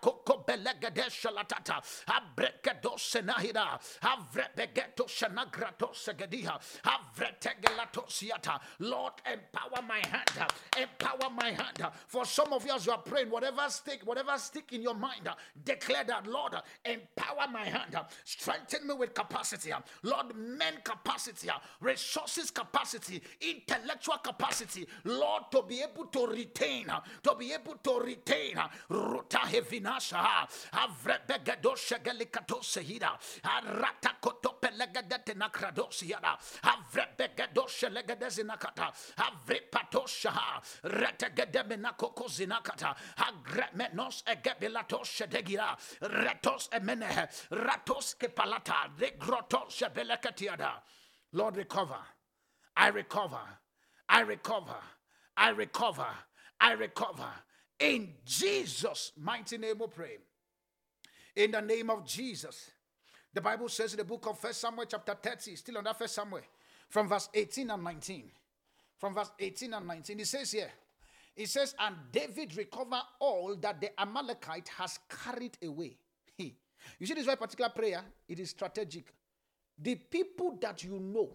koko belegede shalatata. Avrebegeto segediha. Avretegelato siata. Lord empower my hand. Empower my hand. For some of you as you are praying whatever stick whatever stick in your mind declare that Lord empower my hand. Strengthen me with capacity. Lord men capacity. Resources capacity. Intellectual capacity. Lord to be able to retain to be able to retain ruta hevinasha. Arata koto pelegedete nakradosiada avrebegedo shelegedezinakata avrepatosha retegedebinakoko zinakata agremenos egebilato shedegira retos ratos kepalata. Lord recover. I recover. I recover. I recover. I recover in Jesus' mighty name we pray. In the name of Jesus. The Bible says in the book of First Samuel, chapter 30, still on that First Samuel, from verse 18 and 19. From verse 18 and 19, it says here, it says, And David recovered all that the Amalekite has carried away. you see this very particular prayer, it is strategic. The people that you know,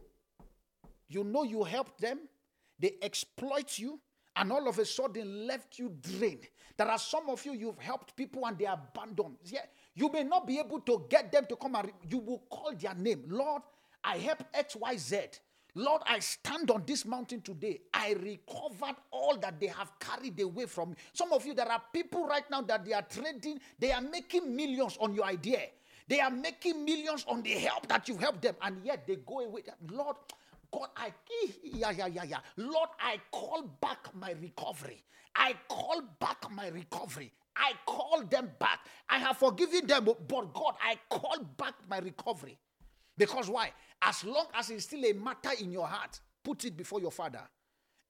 you know you helped them, they exploit you, and all of a sudden left you drained. There are some of you, you've helped people and they are abandoned. Yeah, you may not be able to get them to come and re- you will call their name. Lord, I help XYZ. Lord, I stand on this mountain today. I recovered all that they have carried away from me. Some of you, there are people right now that they are trading, they are making millions on your idea. They are making millions on the help that you've helped them, and yet they go away. Lord, God, I eh, yeah, yeah, yeah, yeah. Lord, I call back my recovery. I call back my recovery. I call them back. I have forgiven them, but God, I call back my recovery. Because why? As long as it's still a matter in your heart, put it before your father.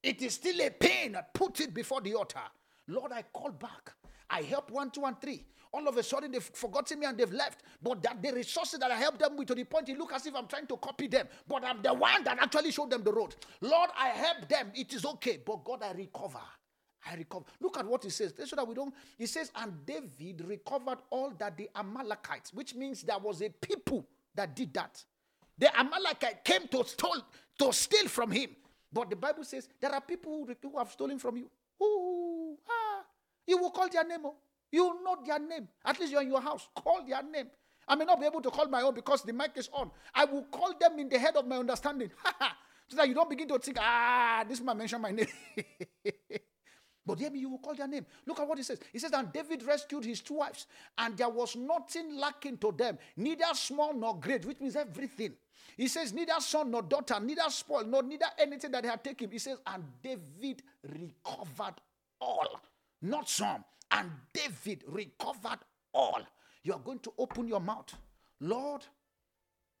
It is still a pain, put it before the altar. Lord, I call back. I help one, two, and three all of a sudden they've forgotten me and they've left. But that the resources that I helped them with to the point it look as if I'm trying to copy them. But I'm the one that actually showed them the road. Lord, I help them. It is okay. But God, I recover. I recover. Look at what he says. So that we don't. He says, and David recovered all that the Amalekites, which means there was a people that did that. The Amalekite came to steal, to steal from him. But the Bible says there are people who, who have stolen from you. Ooh, ah, you will call their name. Oh. You know their name. At least you're in your house. Call their name. I may not be able to call my own because the mic is on. I will call them in the head of my understanding. (laughs) so that you don't begin to think, ah, this man mentioned my name. (laughs) But hear me, you will call their name. Look at what he says. He says, And David rescued his two wives, and there was nothing lacking to them, neither small nor great, which means everything. He says, Neither son nor daughter, neither spoil, nor neither anything that they had taken. He says, And David recovered all, not some, and David recovered all. You are going to open your mouth. Lord,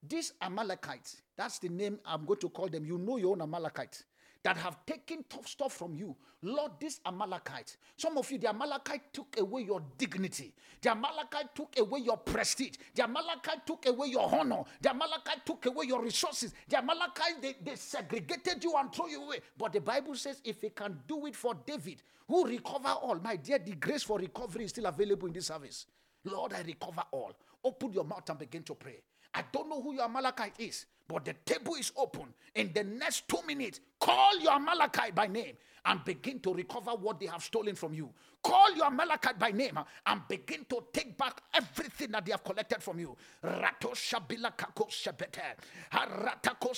these Amalekites, that's the name I'm going to call them. You know your own Amalekites. That have taken tough stuff from you. Lord, this Amalekite, some of you, the Amalekite took away your dignity. The Amalekite took away your prestige. The Amalekite took away your honor. The Amalekite took away your resources. The Amalekite, they, they segregated you and threw you away. But the Bible says if he can do it for David, who recover all, my dear, the grace for recovery is still available in this service. Lord, I recover all. Open your mouth and begin to pray. I don't know who your Amalekite is, but the table is open. In the next two minutes, call your Amalekite by name and begin to recover what they have stolen from you. Call your Amalekite by name and begin to take back everything that they have collected from you. Rato shabila kako shabete. Haratako.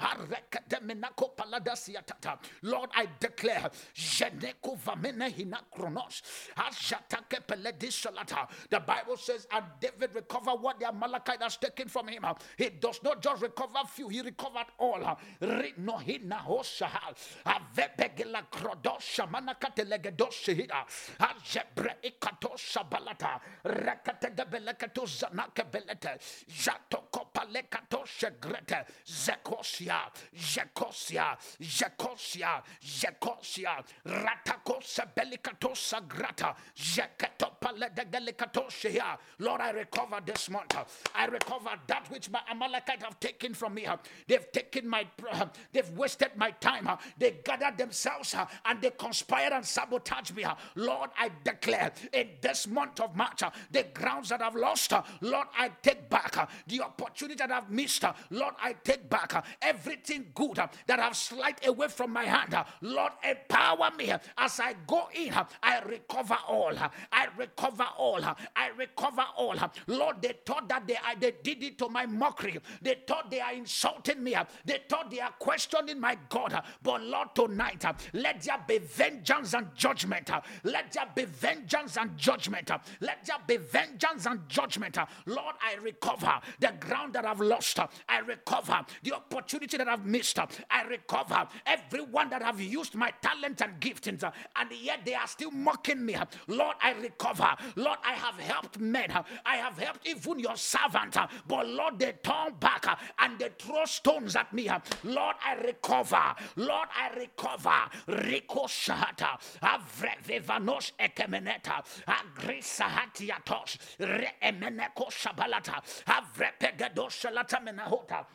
Harekete menako paladasiatata. Lord, I declare, Jeneko vamene hinakronos. Hajatake peledisalata. The Bible says, and David recovered what the Amalekite has taken from him. He does not just recover few, he recovered all. Rino hina hosha. Avebegela krodos shamana katelegedoshihida ajebre ikato shabalata. Rakategebelekato zanakebelete jatokopalekato shegrete. Zekosia jekosia jekosia jekosia ratako sebelikato sagrata. Jeketo paledegelikato shehia Lord I recover this month. I recover that which my Amalekite have taken from me. They've taken my Uh, they've wasted my time uh, they gathered themselves uh, and they conspired and sabotage me. Lord, I declare in this month of March, the grounds that I've lost, Lord, I take back the opportunity that I've missed. Lord, I take back everything good that I've slid away from my hand. Lord, empower me as I go in. I recover all. I recover all. I recover all. Lord, they thought that they, they did it to my mockery. They thought they are insulting me. They thought they are questioning my God. Uh, but Lord, tonight, uh, let there be vengeance and judgment. Uh, let there be vengeance and judgment. Let there be vengeance and judgment. Lord, I recover the ground that I've lost. I recover the opportunity that I've missed. I recover everyone that have used my talent and giftings, and yet they are still mocking me. Lord, I recover. Lord, I have helped men. I have helped even your servant. But Lord, they turn back and they throw stones at me. Lord, I recover. Lord, I recover. Ricochet avrevivanos ekemeneta. Agrisa hatiatos re emeneko shabalata. Avrepegedosalata menahota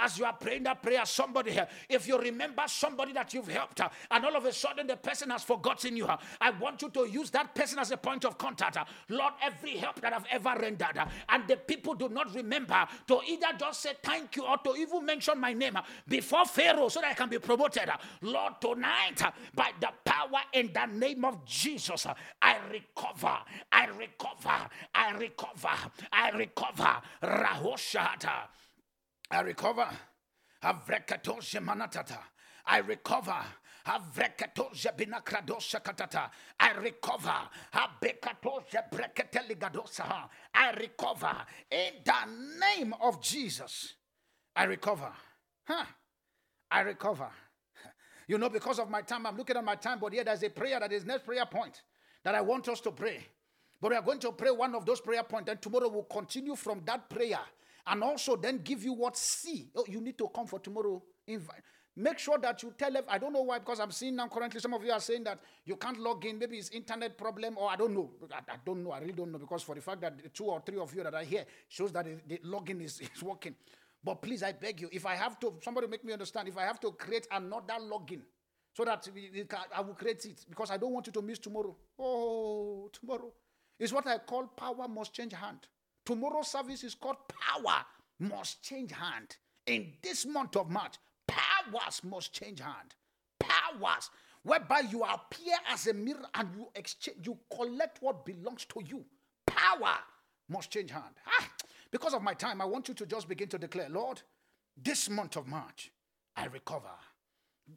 as you are praying that prayer, somebody here, if you remember somebody that you've helped, uh, and all of a sudden the person has forgotten you, uh, I want you to use that person as a point of contact. Uh, Lord, every help that I've ever rendered, and the people do not remember to either just say thank you or to even mention my name before Pharaoh so that I can be promoted. Lord, tonight, by the power in the name of Jesus, I recover, I recover, I recover, I recover. Rahoshata. I recover. I recover. I recover. I recover. In the name of Jesus, I recover. Huh? I recover. (laughs) You know, because of my time, I'm looking at my time, but here there's a prayer that is next prayer point that I want us to pray. But we are going to pray one of those prayer points, and tomorrow we'll continue from that prayer and also then give you what see. Oh, you need to come for tomorrow. Invite. Make sure that you tell them. I don't know why, because I'm seeing now currently some of you are saying that you can't log in. Maybe it's internet problem, or I don't know. I, I don't know. I really don't know because for the fact that two or three of you that are here shows that the login is, (laughs) is working. But please, I beg you, if I have to, somebody make me understand. If I have to create another login so that can, I will create it because I don't want you to miss tomorrow. Oh, tomorrow is what I call power must change hand. Tomorrow's service is called Power Must Change Hand. In this month of March, powers must change hand. Powers whereby you appear as a mirror and you exchange, you collect what belongs to you. Power must change hand. Ah, because of my time, I want you to just begin to declare, Lord, this month of March, I recover.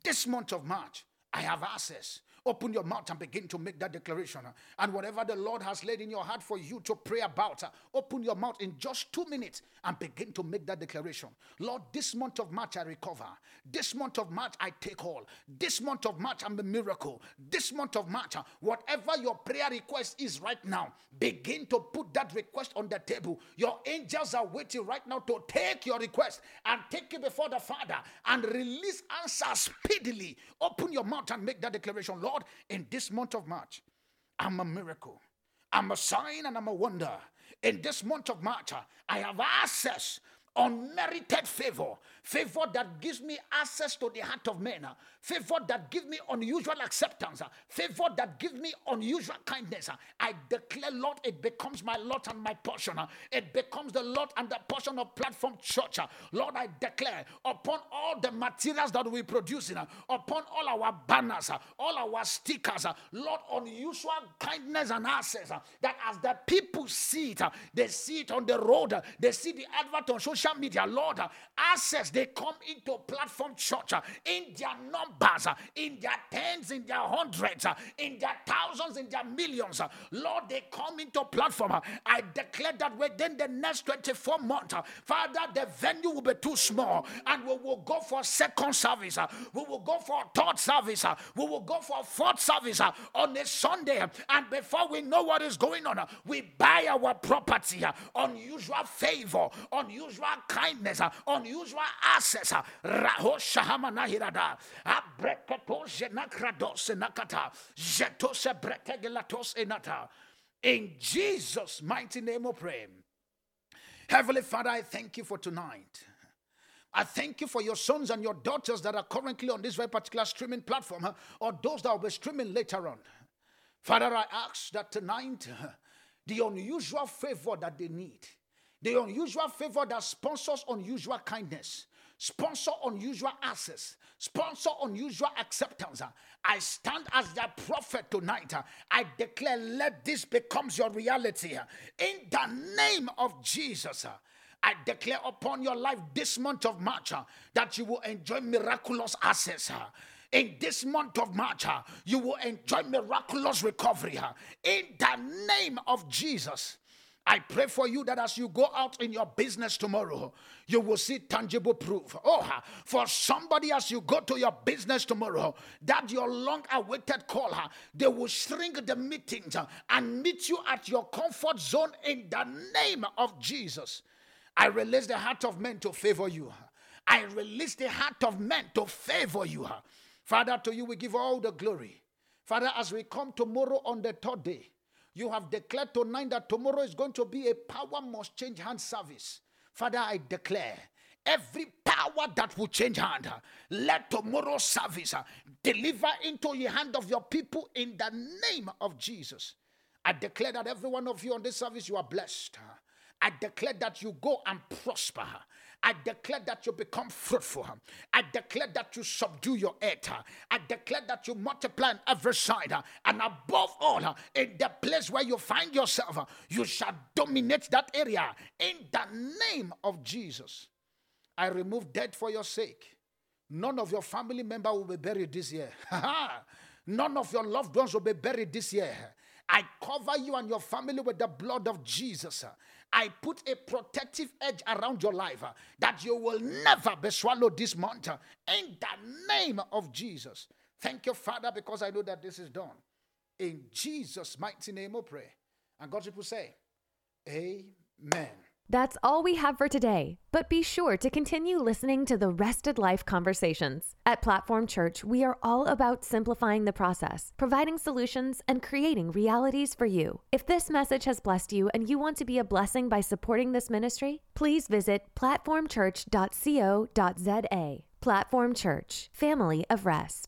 This month of March, I have access Open your mouth and begin to make that declaration. And whatever the Lord has laid in your heart for you to pray about, open your mouth in just two minutes and begin to make that declaration. Lord, this month of March I recover. This month of March I take all. This month of March I'm a miracle. This month of March, whatever your prayer request is right now, begin to put that request on the table. Your angels are waiting right now to take your request and take it before the Father and release answers speedily. Open your mouth and make that declaration. Lord, in this month of March, I'm a miracle. I'm a sign and I'm a wonder. In this month of March, I have access unmerited favor, favor that gives me access to the heart of men, favor that gives me unusual acceptance, favor that gives me unusual kindness. I declare, Lord, it becomes my lot and my portion. It becomes the lot and the portion of platform church. Lord, I declare upon all the materials that we produce, upon all our banners, all our stickers, Lord, unusual kindness and access that as the people see it, they see it on the road, they see the advert on social social media, Lord, access, they come into platform church uh, in their numbers, uh, in their tens, in their hundreds, uh, in their thousands, in their millions. Lord, they come into platform. I declare that within the next 24 months, Father, the venue will be too small and we will go for second service. We will go for third service. We will go for fourth service on a Sunday. And before we know what is going on, we buy our property, unusual favor, unusual kindness, uh, unusual access. In Jesus' mighty name we pray. Heavenly Father, I thank you for tonight. I thank you for your sons and your daughters that are currently on this very particular streaming platform or those that will be streaming later on. Father, I ask that tonight the unusual favor that they need the unusual favor that sponsors unusual kindness, sponsor unusual access, sponsor unusual acceptance. I stand as their prophet tonight. I declare, let this becomes your reality. In the name of Jesus. I declare upon your life this month of March that you will enjoy miraculous access in this month of March, you will enjoy miraculous recovery. In the name of Jesus. I pray for you that as you go out in your business tomorrow, you will see tangible proof. Oh, for somebody as you go to your business tomorrow, that your long awaited call, they will shrink the meetings and meet you at your comfort zone in the name of Jesus. I release the heart of men to favor you. I release the heart of men to favor you. Father, to you we give all the glory. Father, as we come tomorrow on the third day, you have declared tonight that tomorrow is going to be a power must change hand service. Father, I declare every power that will change hand, let tomorrow's service deliver into the hand of your people in the name of Jesus. I declare that every one of you on this service, you are blessed. I declare that you go and prosper. I declare that you become fruitful. I declare that you subdue your earth. I declare that you multiply on every side. And above all, in the place where you find yourself, you shall dominate that area. In the name of Jesus, I remove death for your sake. None of your family member will be buried this year. (laughs) None of your loved ones will be buried this year. I cover you and your family with the blood of Jesus. I put a protective edge around your life uh, that you will never be swallowed this month uh, in the name of Jesus. Thank you, Father, because I know that this is done. In Jesus' mighty name we pray. And God's people say, Amen. That's all we have for today, but be sure to continue listening to the Rested Life conversations. At Platform Church, we are all about simplifying the process, providing solutions, and creating realities for you. If this message has blessed you and you want to be a blessing by supporting this ministry, please visit platformchurch.co.za. Platform Church, Family of Rest.